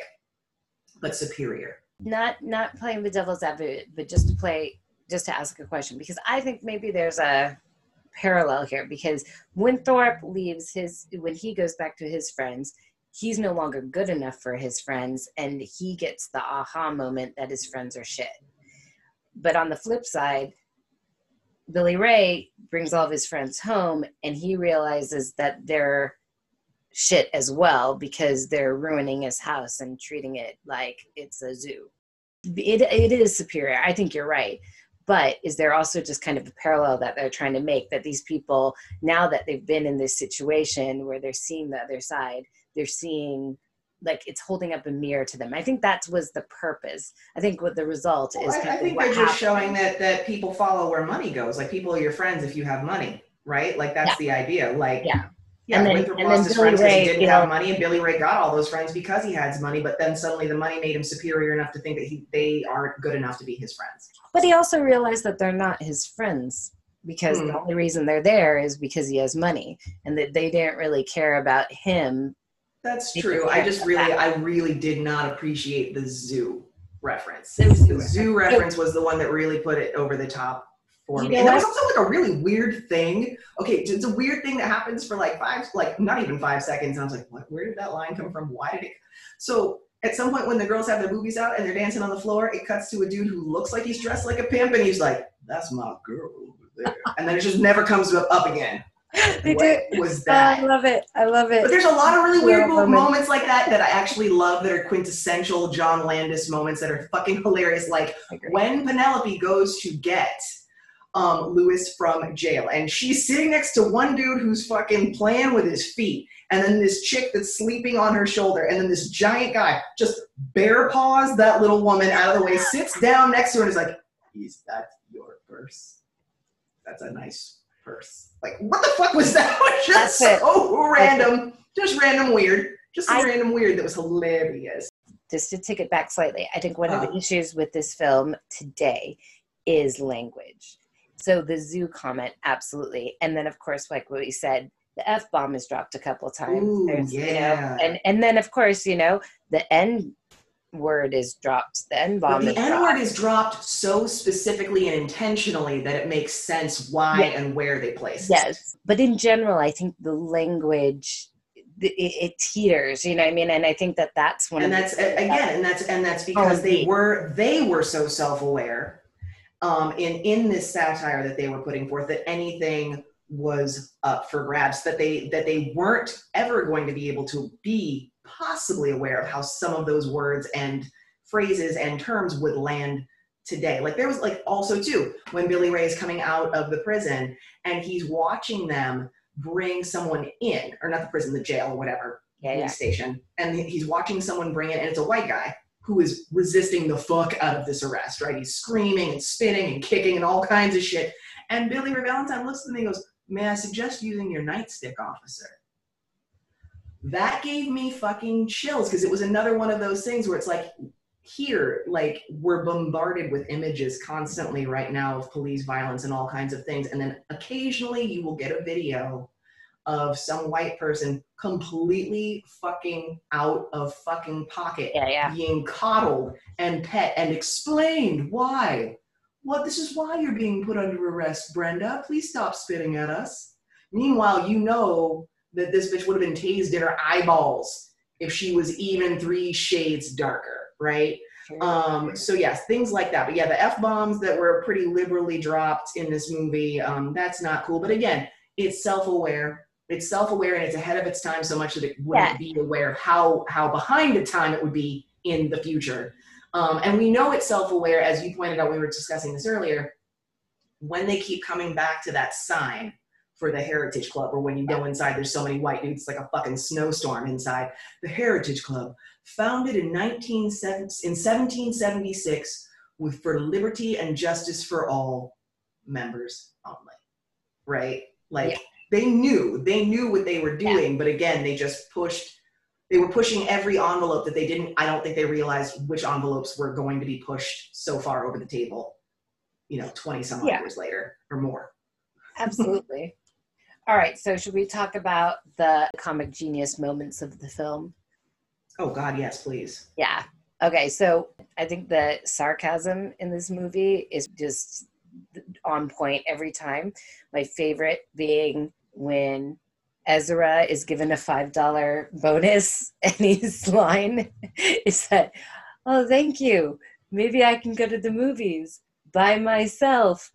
Speaker 1: but superior.
Speaker 2: Not not playing the devil's advocate but just to play just to ask a question because i think maybe there's a parallel here because Winthorpe leaves his when he goes back to his friends he's no longer good enough for his friends and he gets the aha moment that his friends are shit. But on the flip side billy ray brings all of his friends home and he realizes that they're shit as well because they're ruining his house and treating it like it's a zoo. It, it is superior. I think you're right. But is there also just kind of a parallel that they're trying to make that these people, now that they've been in this situation where they're seeing the other side, they're seeing like it's holding up a mirror to them. I think that was the purpose. I think what the result
Speaker 1: Well,
Speaker 2: is.
Speaker 1: I, I think they're just
Speaker 2: happened.
Speaker 1: showing that that people follow where money goes. Like people are your friends if you have money, right? Like that's
Speaker 2: Yeah.
Speaker 1: the idea. Like
Speaker 2: Yeah.
Speaker 1: Yeah,
Speaker 2: And then-
Speaker 1: Winthorpe
Speaker 2: and
Speaker 1: lost
Speaker 2: then
Speaker 1: his
Speaker 2: Billy
Speaker 1: friends because he didn't
Speaker 2: you
Speaker 1: have money, and Billy Ray got all those friends because he had money. But then suddenly the money made him superior enough to think that he they aren't good enough to be his friends.
Speaker 2: But he also realized that they're not his friends because
Speaker 1: Hmm.
Speaker 2: the only reason they're there is because he has money and that they didn't really care about him.
Speaker 1: That's true. I just really,
Speaker 2: that.
Speaker 1: I really did not appreciate the zoo reference.
Speaker 2: The zoo
Speaker 1: The zoo reference was the one that really put it over the top for
Speaker 2: You
Speaker 1: me. And there was also like a really weird thing. Okay, it's a weird thing that happens for like five, like not even five seconds. And I was like, what? Where did that line come from? Why did it? So at some point when the girls have their boobies out and they're dancing on the floor, it cuts to a dude who looks like he's dressed like a pimp, and he's like, "That's my girl over there," *laughs* and then it just never comes up up again.
Speaker 2: They
Speaker 1: what
Speaker 2: do.
Speaker 1: was
Speaker 2: Oh,
Speaker 1: that?
Speaker 2: I love it. I love it.
Speaker 1: But there's a lot of really weird
Speaker 2: Little
Speaker 1: mo-
Speaker 2: moment.
Speaker 1: moments like that that I actually love that are quintessential John Landis moments that are fucking hilarious. Like when Penelope goes to get um, Louis from jail, and she's sitting next to one dude who's fucking playing with his feet, and then this chick that's sleeping on her shoulder, and then this giant guy just bare paws that little woman out of the way, sits down next to her, and is like, "Is that your purse? That's a nice." purse. Like, what the fuck was that? *laughs* Just
Speaker 2: That's it.
Speaker 1: so random. Just random weird. Just
Speaker 2: I-
Speaker 1: random weird that was hilarious.
Speaker 2: just to take it back slightly, I think one of
Speaker 1: Uh.
Speaker 2: the issues with this film today is language. So the zoo comment, absolutely, and then of course, like what we said, the f bomb is dropped a couple times.
Speaker 1: Ooh,
Speaker 2: There's, you know,
Speaker 1: yeah.
Speaker 2: and and then of course, you know, the n word is dropped. The n bomb
Speaker 1: the
Speaker 2: is
Speaker 1: N
Speaker 2: dropped.
Speaker 1: word is dropped so specifically and intentionally that it makes sense why
Speaker 2: Yeah.
Speaker 1: and where they place it.
Speaker 2: Yes, but in general, I think the language it, it teeters. You know what I mean? And I think that that's one
Speaker 1: and
Speaker 2: of
Speaker 1: that's
Speaker 2: the,
Speaker 1: again and that's and that's oh, because they were they were so self-aware um in in this satire that they were putting forth that anything was up for grabs that they that they weren't ever going to be able to be possibly aware of how some of those words and phrases and terms would land today like there was like also too when billy ray is coming out of the prison and he's watching them bring someone in or not the prison the jail or whatever
Speaker 2: yeah,
Speaker 1: police
Speaker 2: yeah.
Speaker 1: station and he's watching someone bring it and it's a white guy who is resisting the fuck out of this arrest right? He's screaming and spitting and kicking and all kinds of shit. And billy ray valentine looks at me and goes may i suggest using your nightstick officer? That gave me fucking chills because it was another one of those things where it's like here like we're bombarded with images constantly right now of police violence and all kinds of things. And then occasionally you will get a video of some white person completely fucking out of fucking pocket
Speaker 2: Yeah, yeah.
Speaker 1: being coddled and pet and explained why what this is why you're being put under arrest brenda please stop spitting at us meanwhile you know that this bitch would have been tased in her eyeballs if she was even three shades darker right um, so yes, things like that. But yeah, the f bombs that were pretty liberally dropped in this movie, um, that's not cool. But again, it's self-aware. It's self-aware and it's ahead of its time so much that it wouldn't
Speaker 2: Yeah.
Speaker 1: be aware of how how behind the time it would be in the future. Um, and we know it's self-aware, as you pointed out. We were discussing this earlier. When they keep coming back to that sign for the Heritage Club, or when you go inside, there's so many white dudes, it's like a fucking snowstorm inside the Heritage Club founded in 19, in 1776 with for liberty and justice for all members only right like
Speaker 2: Yeah.
Speaker 1: They knew they knew what they were doing but again they just pushed they were pushing every envelope that they didn't i don't think they realized which envelopes were going to be pushed so far over the table you know 20 some
Speaker 2: Yeah.
Speaker 1: years later or more
Speaker 2: Absolutely. *laughs* All right, so should we talk about the comic genius moments of the film?
Speaker 1: oh god yes please
Speaker 2: Yeah. Okay, so I think the sarcasm in this movie is just on point every time. My favorite being when Ezra is given a $5 bonus *laughs* and his line is that, oh, thank you. Maybe I can go to the movies by myself.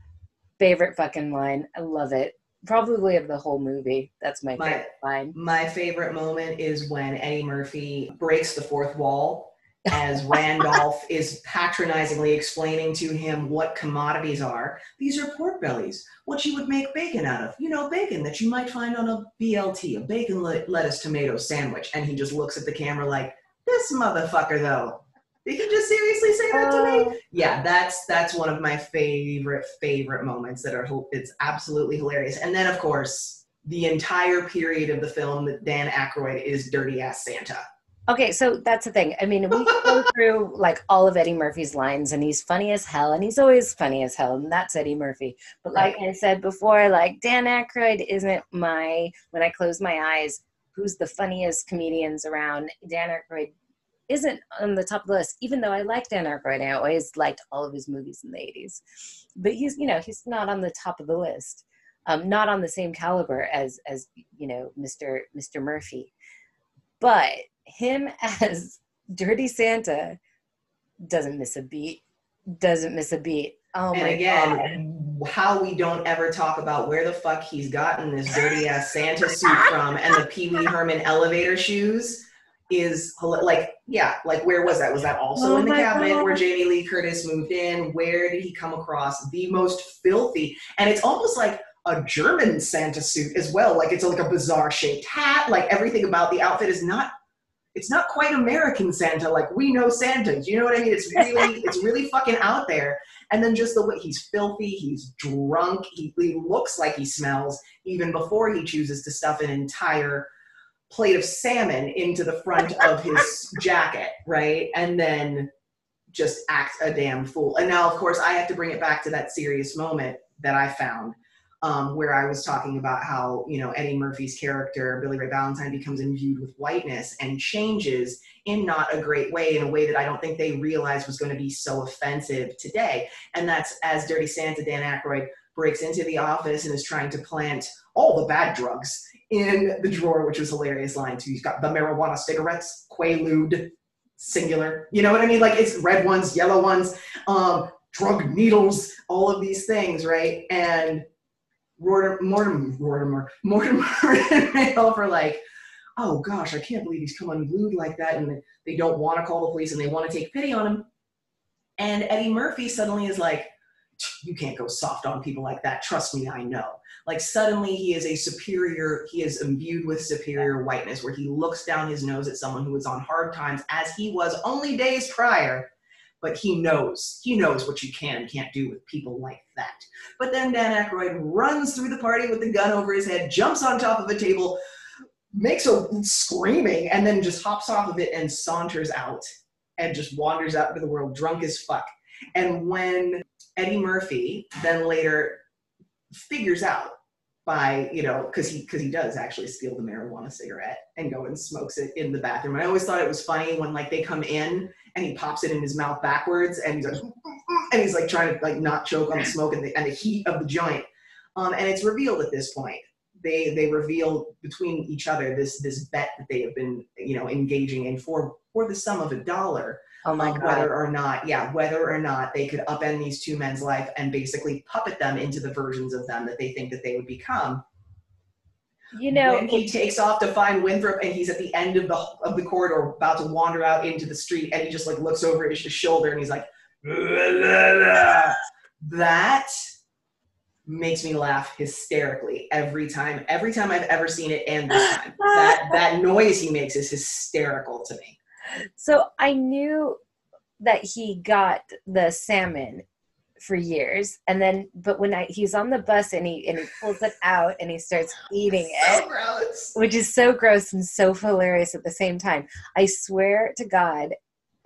Speaker 2: Favorite fucking line. I love it. Probably of the whole movie. That's my
Speaker 1: My-
Speaker 2: favorite line.
Speaker 1: My favorite moment is when Eddie Murphy breaks the fourth wall as Randolph is patronizingly explaining to him what commodities are. These are pork bellies, what you would make bacon out of. You know, bacon that you might find on a BLT, a bacon le- lettuce tomato sandwich. And he just looks at the camera like, this motherfucker though. Did he just seriously say that to me?
Speaker 2: Oh,
Speaker 1: yeah that's that's one of my favorite favorite moments that are it's absolutely hilarious and then of course the entire period of the film that dan Aykroyd is dirty ass santa
Speaker 2: Okay, so that's the thing. I mean, we *laughs* go through like all of Eddie Murphy's lines, and he's funny as hell, and he's always funny as hell, and that's Eddie Murphy. But like I said before, like Dan Aykroyd isn't my when I close my eyes, who's the funniest comedians around? Dan Aykroyd isn't on the top of the list, even though I like Dan Aykroyd. I always liked all of his movies in the '80s, but he's you know he's not on the top of the list. Um, not on the same caliber as as you know Mr. Mr. Murphy, but him as Dirty Santa doesn't miss a beat. Doesn't miss a beat. Oh
Speaker 1: and
Speaker 2: my
Speaker 1: again
Speaker 2: god!
Speaker 1: how we don't ever talk about where the fuck he's gotten this dirty ass santa suit from and the pee-wee herman elevator shoes is like yeah like where was that was that also
Speaker 2: Oh
Speaker 1: in the cabinet
Speaker 2: God.
Speaker 1: where jamie lee curtis moved in where did he come across the most filthy and it's almost like a german santa suit as well like it's like a bizarre shaped hat like everything about the outfit is not it's not quite American Santa like we know Santa. Do you know what I mean? It's really *laughs* it's really fucking out there. And then just the way he's filthy, he's drunk, he, he looks like he smells even before he chooses to stuff an entire plate of salmon into the front of his *laughs* jacket, right? And then just act a damn fool. And now, of course, I have to bring it back to that serious moment that I found um, where I was talking about how, you know, Eddie Murphy's character, Billy Ray Valentine, becomes imbued with whiteness and changes in not a great way, in a way that I don't think they realized was going to be so offensive today. And that's as Dirty Santa, Dan Aykroyd, breaks into the office and is trying to plant all the bad drugs in the drawer, which was hilarious line too. He's got the marijuana cigarettes, Quaalude, singular. You know what I mean? Like it's red ones, yellow ones, um, drug needles, all of these things, right? And Mortimer, Mortimer, Mortimer, *laughs* and Randolph are like, oh gosh, I can't believe he's come unglued like that. And they don't want to call the police and they want to take pity on him. And Eddie Murphy suddenly is like, you can't go soft on people like that. Trust me, I know. Like suddenly he is a superior, he is imbued with superior whiteness where he looks down his nose at someone who is on hard times as he was only days prior but he knows he knows what you can and can't do with people like that. But then Dan Aykroyd runs through the party with the gun over his head, jumps on top of a table, makes a screaming, and then just hops off of it and saunters out and just wanders out into the world drunk as fuck. And when Eddie Murphy then later figures out by you know because he because he does actually steal the marijuana cigarette and go and smokes it in the bathroom. I always thought it was funny when like they come in and he pops it in his mouth backwards and he's like *laughs* and he's like trying to like not choke on the smoke and the, and the heat of the joint. Um, and it's revealed at this point. They they reveal between each other this this bet that they have been you know engaging in for for the sum of a dollar
Speaker 2: Oh my
Speaker 1: um,
Speaker 2: god.
Speaker 1: whether or not, yeah, whether or not they could upend these two men's life and basically puppet them into the versions of them that they think that they would become.
Speaker 2: You know,
Speaker 1: when he takes off to find Winthorpe and he's at the end of the of the corridor about to wander out into the street and he just like looks over his shoulder and he's like that makes me laugh hysterically every time every time I've ever seen it and this time that that noise he makes is hysterical to me
Speaker 2: so I knew that he got the salmon for years, and then but when I he's on the bus and he and he pulls it out and he starts *gasps* eating it,
Speaker 1: gross
Speaker 2: which is so gross and so hilarious at the same time. I swear to God,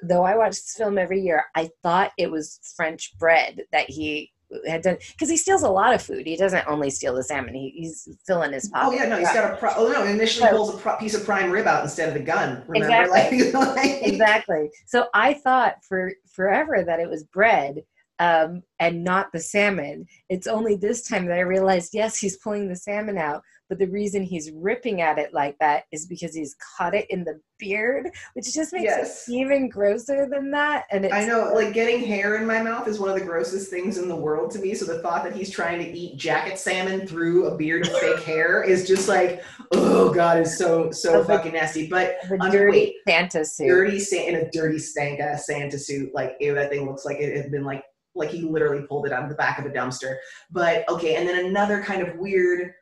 Speaker 2: though I watch this film every year, I thought it was French bread that he had done because he steals a lot of food. He doesn't only steal the salmon; he, he's filling his pocket.
Speaker 1: Oh yeah, no, he's got a. Pro- oh no, initially
Speaker 2: Right.
Speaker 1: pulls a pro- piece of prime rib out instead of the gun. Remember,
Speaker 2: Exactly.
Speaker 1: like, *laughs* like
Speaker 2: exactly. So I thought for forever that it was bread um, and not the salmon. It's only this time that I realized, yes, he's pulling the salmon out, but the reason he's ripping at it like that is because he's caught it in the beard, which just makes
Speaker 1: Yes.
Speaker 2: it even grosser than that. And it's
Speaker 1: I know, like getting hair in my mouth is one of the grossest things in the world to me. So the thought that he's trying to eat jacket salmon through a beard of fake *laughs* hair is just like, oh god, is so so
Speaker 2: the-
Speaker 1: fucking nasty. But
Speaker 2: the
Speaker 1: under- um,
Speaker 2: dirty
Speaker 1: wait,
Speaker 2: Santa suit.
Speaker 1: dirty in a dirty stank ass Santa suit, like ew, that thing looks like it had been like like he literally pulled it out of the back of a dumpster. But okay, and then another kind of weird.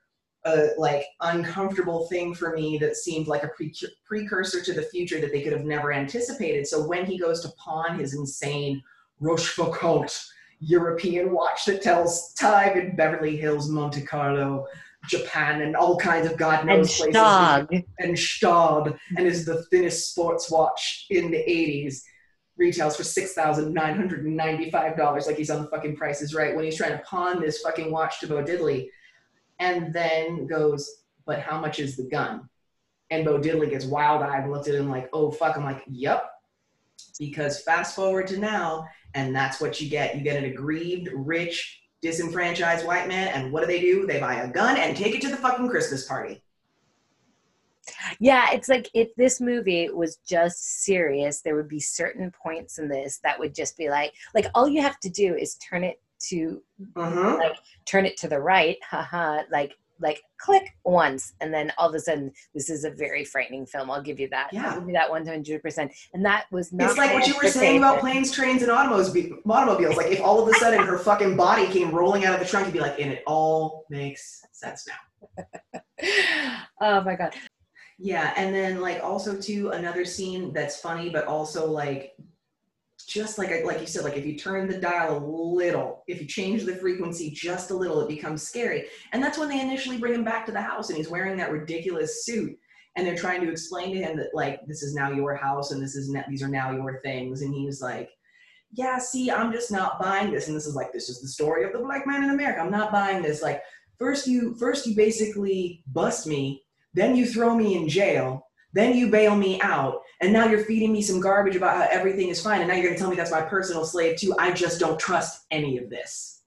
Speaker 1: Uh, like uncomfortable thing for me that seemed like a pre- precursor to the future that they could have never anticipated. So when he goes to pawn his insane Rochefoucauld European watch that tells time in Beverly Hills, Monte Carlo, Japan, and all kinds of God
Speaker 2: and
Speaker 1: knows places
Speaker 2: Stog.
Speaker 1: and Staub and is the thinnest sports watch in the 80s. Retails for $6,995, like he's on the fucking prices Right, when he's trying to pawn this fucking watch to Bo Diddley. And then goes, But how much is the gun? And Bo Diddley gets wild eyed and looks at him like, Oh, fuck. I'm like, Yep. Because fast forward to now, and that's what you get. You get an aggrieved, rich, disenfranchised white man, and what do they do? They buy a gun and take it to the fucking Christmas party.
Speaker 2: Yeah, it's like if this movie was just serious, there would be certain points in this that would just be like, like all you have to do is turn it to
Speaker 1: Mm-hmm.
Speaker 2: like turn it to the right, haha, like like click once, and then all of a sudden this is a very frightening film. I'll give you that.
Speaker 1: Yeah.
Speaker 2: I'll give you that one hundred percent. And that was not.
Speaker 1: It's like what you were saying about planes, trains, and automobiles. Automobiles. Like if all of a sudden her fucking body came rolling out of the trunk, you'd be like, and it all makes sense now. *laughs*
Speaker 2: oh my god.
Speaker 1: Yeah, and then like also too another scene that's funny, but also like just like like you said, like if you turn the dial a little, if you change the frequency just a little, it becomes scary. And that's when they initially bring him back to the house, and he's wearing that ridiculous suit, and they're trying to explain to him that like this is now your house, and this is ne- these are now your things, and he's like. Yeah, see, I'm just not buying this. And this is like, this is the story of the black man in America. I'm not buying this. Like, first you first you basically bust me, then you throw me in jail, then you bail me out, and now you're feeding me some garbage about how everything is fine, and now you're gonna tell me that's my personal slave too. I just don't trust any of this.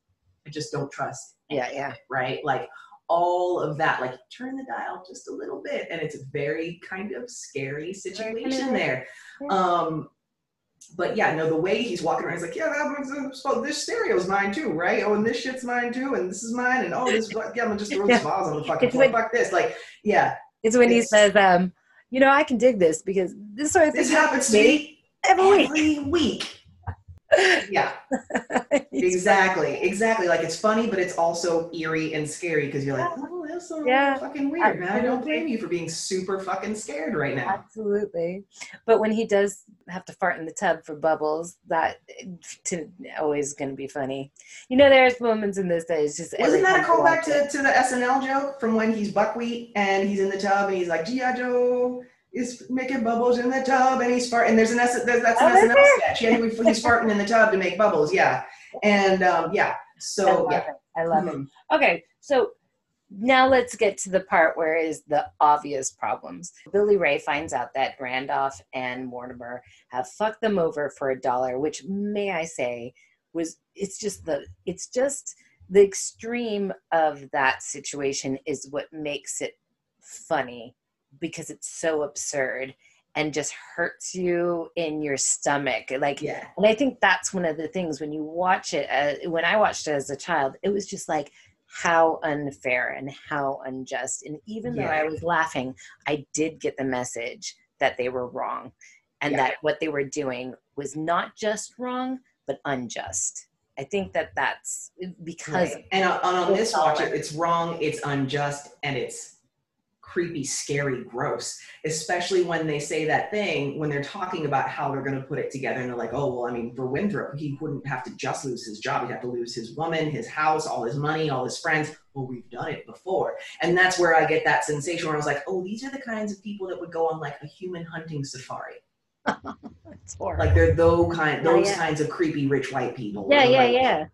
Speaker 1: I just don't trust.
Speaker 2: Yeah, yeah.
Speaker 1: Right? Like all of that. Like turn the dial just a little bit, and it's a very kind of scary situation there. Um, but yeah, no, the way he's walking around, he's like, yeah, that was, uh, this stereo's mine too, right? Oh, and this shit's mine too, and this is mine, and oh, this, yeah, I'm gonna just throw *laughs* vase on the fucking floor. Fuck this, like, yeah.
Speaker 2: It's when he says, um, you know, I can dig this because this sort of
Speaker 1: thing this happens to me
Speaker 2: every,
Speaker 1: every week. week. yeah. *laughs* Exactly. Exactly. Like it's funny but it's also eerie and scary because you're like that's so yeah. fucking weird man i don't blame you for being super fucking scared right now
Speaker 2: absolutely but when he does have to fart in the tub for bubbles that to always going to be funny you know there's moments in this that is just
Speaker 1: wasn't that a callback to, to the snl joke from when he's buckwheat and he's in the tub and he's like gi joe is making bubbles in the tub and he's farting. And there's an S, that's an oh, SNL sketch. Yeah, he's farting in the tub to make bubbles. Yeah, and um, yeah. So
Speaker 2: I
Speaker 1: yeah,
Speaker 2: it. I love mm-hmm. it. Okay, so now let's get to the part where is the obvious problems. Billy Ray finds out that Randolph and Mortimer have fucked them over for a dollar, which may I say was it's just the it's just the extreme of that situation is what makes it funny because it's so absurd and just hurts you in your stomach like
Speaker 1: yeah
Speaker 2: and i think that's one of the things when you watch it uh, when i watched it as a child it was just like how unfair and how unjust and even yeah. though i was laughing i did get the message that they were wrong and yeah. that what they were doing was not just wrong but unjust i think that that's because
Speaker 1: right. and on, on this watch it's wrong it's unjust and it's creepy, scary, gross, especially when they say that thing when they're talking about how they're going to put it together. And they're like, oh, well, I mean, for Winthorpe, he wouldn't have to just lose his job. He'd have to lose his woman, his house, all his money, all his friends. Well, we've done it before. And that's where I get that sensation where I was like, oh, these are the kinds of people that would go on like a human hunting safari. *laughs* like they're oh, those kind, those yeah, yeah. kinds of creepy rich white people.
Speaker 2: Yeah, yeah, like, yeah.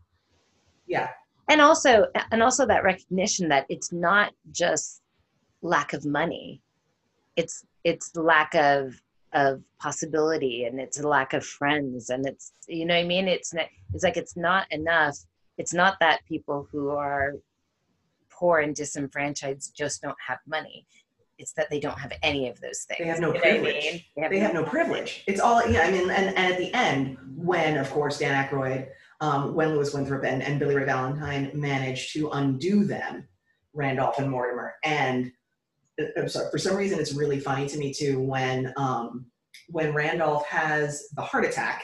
Speaker 1: Yeah.
Speaker 2: And also, and also that recognition that it's not just lack of money. It's it's lack of of possibility and it's a lack of friends and it's you know what i mean? It's it's like it's not enough. It's not that people who are poor and disenfranchised just don't have money. It's that they don't have any of those things
Speaker 1: they have no you privilege I mean? they, have, they no have, no privilege. It's all yeah i mean and, and at the end when of course dan Aykroyd, um, when Louis Winthorpe and, and Billy Ray Valentine managed to undo them, Randolph and Mortimer, and I'm sorry, for some reason it's really funny to me too when um, when Randolph has the heart attack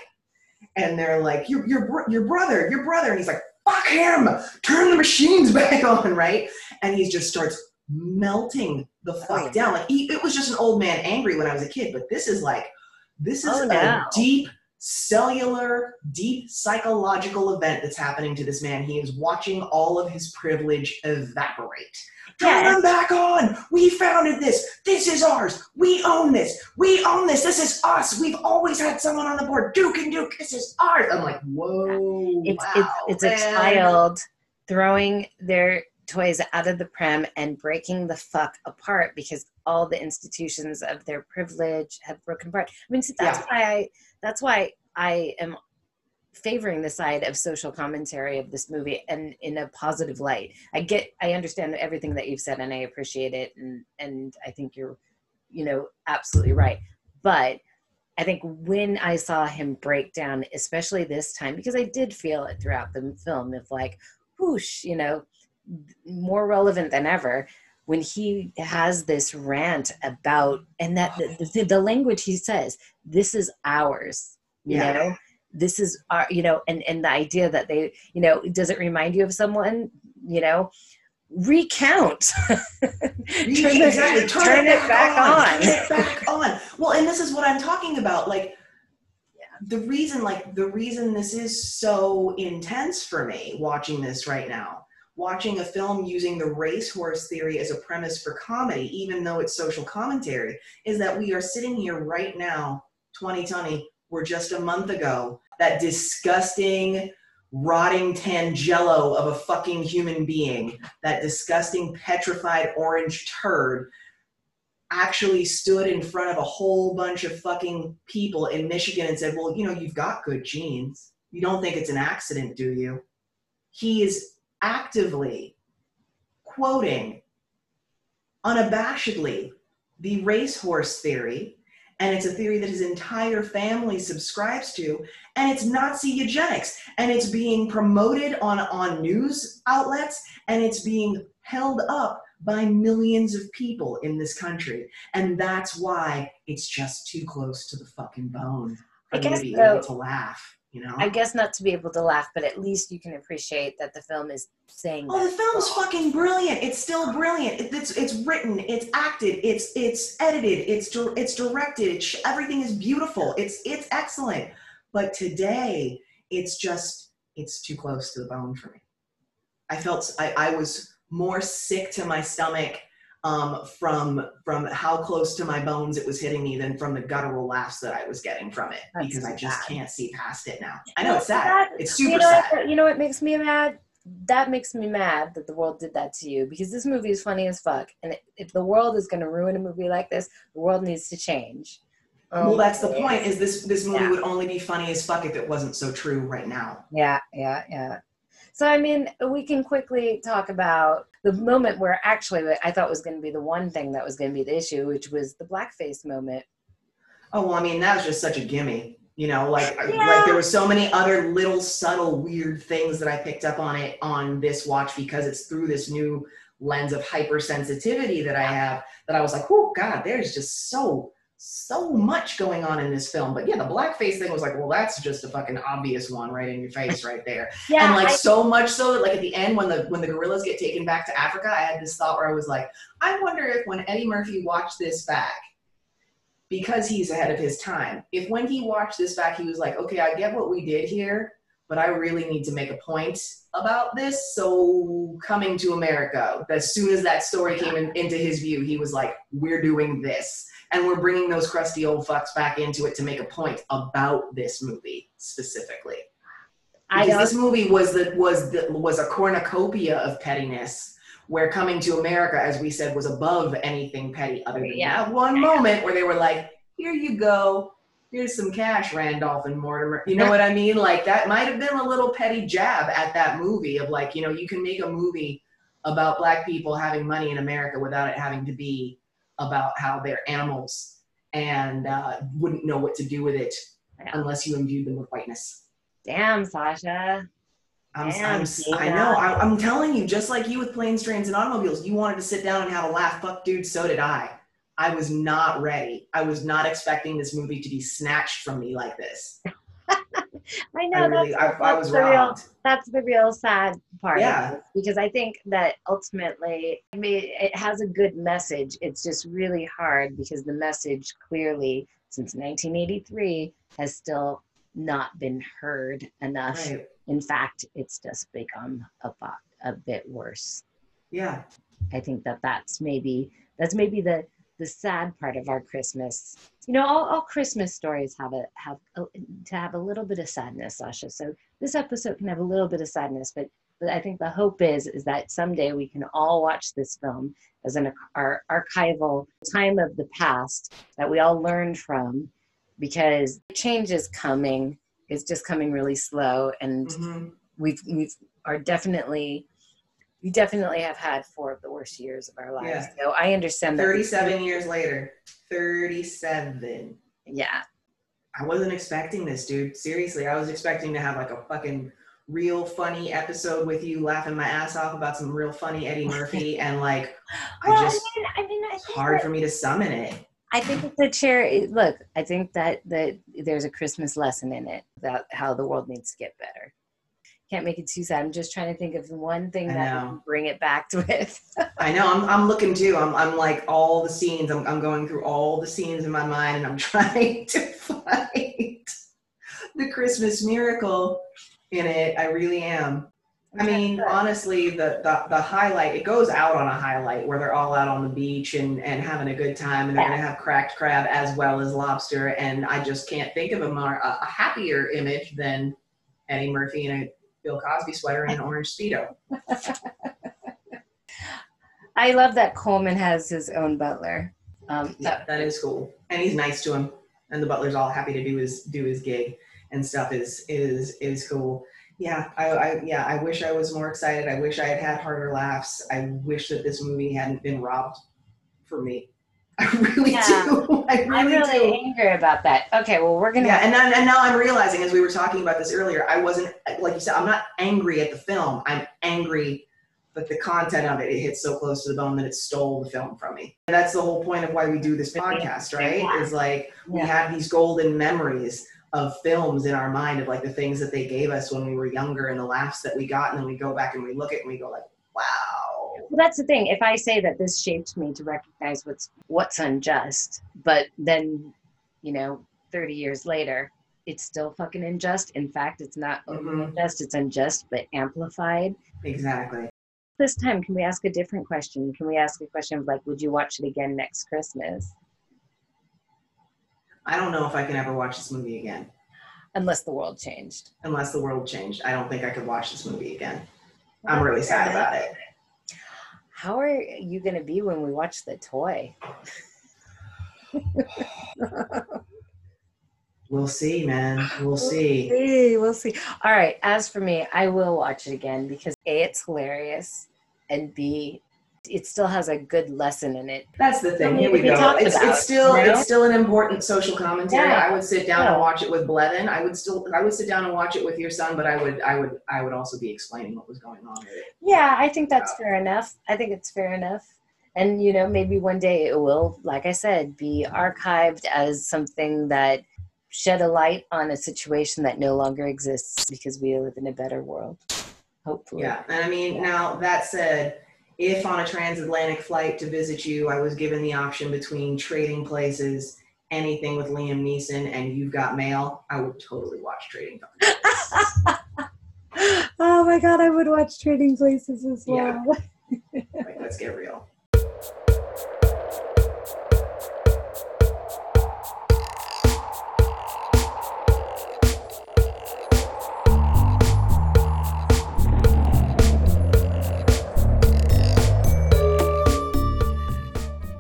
Speaker 1: and they're like, your, your, your brother, your brother. And he's like, fuck him, turn the machines *laughs* back on, right? And he just starts melting the fuck oh, down. Like he, it was just an old man angry when I was a kid, but this is like, this is oh, a deep cellular, deep psychological event that's happening to this man. He is watching all of his privilege evaporate. Turn them back on. We founded this. This is ours. We own this. We own this. This is us. We've always had someone on the board. Duke and Duke. This is ours. I'm like, whoa.
Speaker 2: It's wow, it's, it's a child throwing their toys out of the prem and breaking the fuck apart because all the institutions of their privilege have broken apart. I mean, so that's yeah. why I that's why I am favoring the side of social commentary of this movie and in a positive light. I get I understand everything that you've said and I appreciate it and and I think you're you know absolutely right. But I think when I saw him break down, especially this time, because I did feel it throughout the film of like, whoosh, you know, more relevant than ever when he has this rant about and that the, the, the language he says this is ours you yeah. know this is our you know and and the idea that they you know does it remind you of someone you know recount. turn
Speaker 1: exactly. Turn,
Speaker 2: turn
Speaker 1: it, back, on.
Speaker 2: on.
Speaker 1: Turn it back on. Well, and this is what I'm talking about. Like, the reason, like, the reason this is so intense for me watching this right now, watching a film using the racehorse theory as a premise for comedy, even though it's social commentary, is that we are sitting here right now, 2020, we're just a month ago, that disgusting rotting tangelo of a fucking human being, that disgusting petrified orange turd, actually stood in front of a whole bunch of fucking people in Michigan and said, Well, you know, you've got good genes. You don't think it's an accident, do you? He is actively quoting unabashedly the racehorse theory and it's a theory that his entire family subscribes to and it's nazi eugenics and it's being promoted on on news outlets and it's being held up by millions of people in this country and that's why it's just too close to the fucking bone for
Speaker 2: I
Speaker 1: me to
Speaker 2: guess
Speaker 1: be
Speaker 2: so.
Speaker 1: able to laugh you know
Speaker 2: I guess not to be able to laugh, but at least you can appreciate that the film is saying.
Speaker 1: Oh, the film's fucking brilliant. It's still brilliant. It- It's it's written, it's acted, it's it's edited, it's it's directed. It's, everything is beautiful. It's it's excellent. But today, it's just it's too close to the bone for me. I felt I, I was more sick to my stomach um, from from how close to my bones it was hitting me than from the guttural laughs that I was getting from it
Speaker 2: That's
Speaker 1: because I just
Speaker 2: sad.
Speaker 1: can't see past it now. I know it's sad.
Speaker 2: That-
Speaker 1: It's super
Speaker 2: you know,
Speaker 1: sad.
Speaker 2: You know what makes me mad? That makes me mad that the world did that to you because this movie is funny as fuck. And if the world is going to ruin a movie like this, the world needs to change.
Speaker 1: Well,
Speaker 2: Um,
Speaker 1: that's the point. Is this this movie
Speaker 2: Yeah.
Speaker 1: would only be funny as fuck if it wasn't so true right now.
Speaker 2: Yeah, yeah, yeah. So, I mean, we can quickly talk about the moment where actually I thought was going to be the one thing that was going to be the issue, which was the blackface moment.
Speaker 1: Oh well, I mean that was just such a gimme. You know, like
Speaker 2: Yeah.
Speaker 1: like there were so many other little subtle weird things that I picked up on it on this watch because it's through this new lens of hypersensitivity that I have that I was like, oh god, there's just so so much going on in this film. But yeah, the blackface thing was like, well, that's just a fucking obvious one right in your face right there.
Speaker 2: Yeah,
Speaker 1: and like
Speaker 2: I-
Speaker 1: so much so that like at the end when the when the gorillas get taken back to Africa, I had this thought where I was like, I wonder if when Eddie Murphy watched this back, because he's ahead of his time, if when he watched this back, he was like, okay, I get what we did here, but I really need to make a point about this. So coming to America, as soon as that story came in, into his view, he was like, we're doing this. And we're bringing those crusty old fucks back into it to make a point about this movie specifically. Because this movie was the was the was a cornucopia of pettiness where coming to america as we said was above anything petty other than
Speaker 2: Yeah.
Speaker 1: that one moment where they were like here you go. Here's some cash randolph and mortimer. You know what i mean? Like that might have been a little petty jab at that movie of like you know you can make a movie about black people having money in america without it having to be about how they're animals and uh, wouldn't know what to do with it unless you imbued them with whiteness
Speaker 2: damn, Sasha.
Speaker 1: I'm,
Speaker 2: Damn,
Speaker 1: I'm, I know. I, I'm telling you, just like you with planes, trains, and automobiles, you wanted to sit down and have a laugh. Fuck, dude, so did I. I was not ready. I was not expecting this movie to be snatched from me like this.
Speaker 2: I know
Speaker 1: I really,
Speaker 2: that's,
Speaker 1: I, I
Speaker 2: that's
Speaker 1: was
Speaker 2: the real that's the real sad part.
Speaker 1: Yeah.
Speaker 2: because I think that ultimately, I mean, it has a good message. It's just really hard because the message clearly, since 1983, has still not been heard enough.
Speaker 1: Right.
Speaker 2: In fact, it's just become a, a bit worse.
Speaker 1: Yeah.
Speaker 2: I think that that's maybe that's maybe the the sad part of our Christmas. You know, all, all Christmas stories have a have a, to have a little bit of sadness, Sasha. So this episode can have a little bit of sadness, but but I think the hope is is that someday we can all watch this film as an our archival time of the past that we all learned from, because change is coming. It's just coming really slow, and
Speaker 1: Mhm.
Speaker 2: we've we've are definitely we definitely have had four of the worst years of our lives.
Speaker 1: Yeah.
Speaker 2: So I understand that.
Speaker 1: 37 years later. 37.
Speaker 2: Yeah.
Speaker 1: I wasn't expecting this, dude. Seriously, I was expecting to have like a fucking real funny episode with you laughing my ass off about some real funny Eddie Murphy *laughs* and like I
Speaker 2: Well,
Speaker 1: just
Speaker 2: I mean, I mean, I
Speaker 1: it's hard
Speaker 2: that,
Speaker 1: for me to summon it.
Speaker 2: I think it's a chair. Look, I think that that there's a Christmas lesson in it about how the world needs to get better. Can't make it too sad. I'm just trying to think of one thing that bring it back *laughs* to it.
Speaker 1: I know. I'm, I'm looking too. I'm, I'm like all the scenes. I'm, I'm going through all the scenes in my mind, and I'm *laughs* trying to find the Christmas miracle in it. I really am. I mean, honestly, the, the the highlight it goes out on a highlight where they're all out on the beach and and having a good time, and they're gonna have cracked crab as well as lobster. And I just can't think of a more a, happier image than Eddie Murphy in a Bill Cosby sweater and an orange speedo. *laughs*
Speaker 2: I love that Coleman has his own butler. Um,
Speaker 1: Yeah, that is cool, and he's nice to him, and the butler's all happy to do his do his gig and stuff. Is is is cool. Yeah, I, I yeah, I wish I was more excited. I wish I had had harder laughs. I wish that this movie hadn't been robbed for me. *laughs* I really
Speaker 2: Yeah.
Speaker 1: do. I really,
Speaker 2: I'm really
Speaker 1: do.
Speaker 2: angry about that. Okay, well we're gonna
Speaker 1: Yeah, and then, and now I'm realizing as we were talking about this earlier, I wasn't like you said. I'm not angry at the film. I'm angry that the content of it it hits so close to the bone that it stole the film from me. And that's the whole point of why we do this podcast, right?
Speaker 2: Yeah.
Speaker 1: Is like we
Speaker 2: Yeah.
Speaker 1: have these golden memories of films in our mind of like the things that they gave us when we were younger and the laughs that we got, and then we go back and we look at it and we go like, wow.
Speaker 2: That's the thing. If I say that this shaped me to recognize what's what's unjust, but then, you know, 30 years later, it's still fucking unjust. In fact, it's not only
Speaker 1: Mhm.
Speaker 2: unjust, it's unjust, but amplified.
Speaker 1: Exactly.
Speaker 2: This time, can we ask a different question? Can we ask a question of like, would you watch it again next Christmas?
Speaker 1: I don't know if I can ever watch this movie again.
Speaker 2: Unless the world changed.
Speaker 1: Unless the world changed. I don't think I could watch this movie again. I'm really sad about it.
Speaker 2: How are you going to be when we watch the toy? *sighs*
Speaker 1: We'll see, man. We'll see.
Speaker 2: see. We'll see. All right. As for me, I will watch it again because A, it's hilarious, and B, it still has a good lesson in it.
Speaker 1: That's the thing. Here we
Speaker 2: to
Speaker 1: go. It's, it's still
Speaker 2: you know?
Speaker 1: it's still an important social commentary.
Speaker 2: Yeah.
Speaker 1: I would sit down
Speaker 2: Yeah.
Speaker 1: and watch it with Blevin. I would still I would sit down and watch it with your son, but I would I would I would also be explaining what was going on with it.
Speaker 2: Yeah, I think that's fair enough. I think it's fair enough. And, you know, maybe one day it will, like I said, be archived as something that shed a light on a situation that no longer exists because we live in a better world. Hopefully.
Speaker 1: Yeah. And I mean, now that said, if on a transatlantic flight to visit you, I was given the option between trading places, anything with Liam Neeson, and You've Got Mail, I would totally watch Trading Places. *laughs*
Speaker 2: oh my god, I would watch Trading Places as
Speaker 1: Yeah.
Speaker 2: well. *laughs*
Speaker 1: let's get real.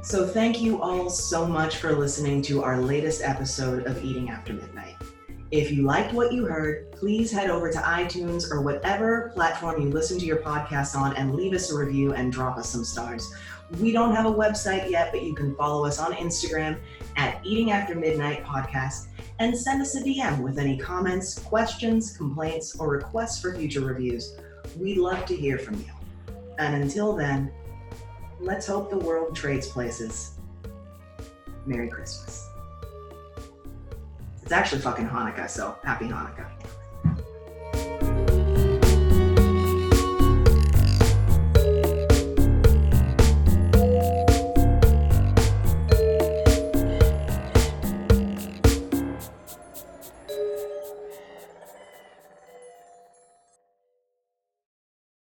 Speaker 1: So, thank you all so much for listening to our latest episode of Eating After Midnight. If you liked what you heard, please head over to iTunes or whatever platform you listen to your podcast on and leave us a review and drop us some stars. We don't have a website yet, but you can follow us on Instagram at Eating After Midnight Podcast and send us a DM with any comments, questions, complaints, or requests for future reviews. We'd love to hear from you. And until then, let's hope the world trades places. Merry Christmas. It's actually fucking Hanukkah, so happy Hanukkah.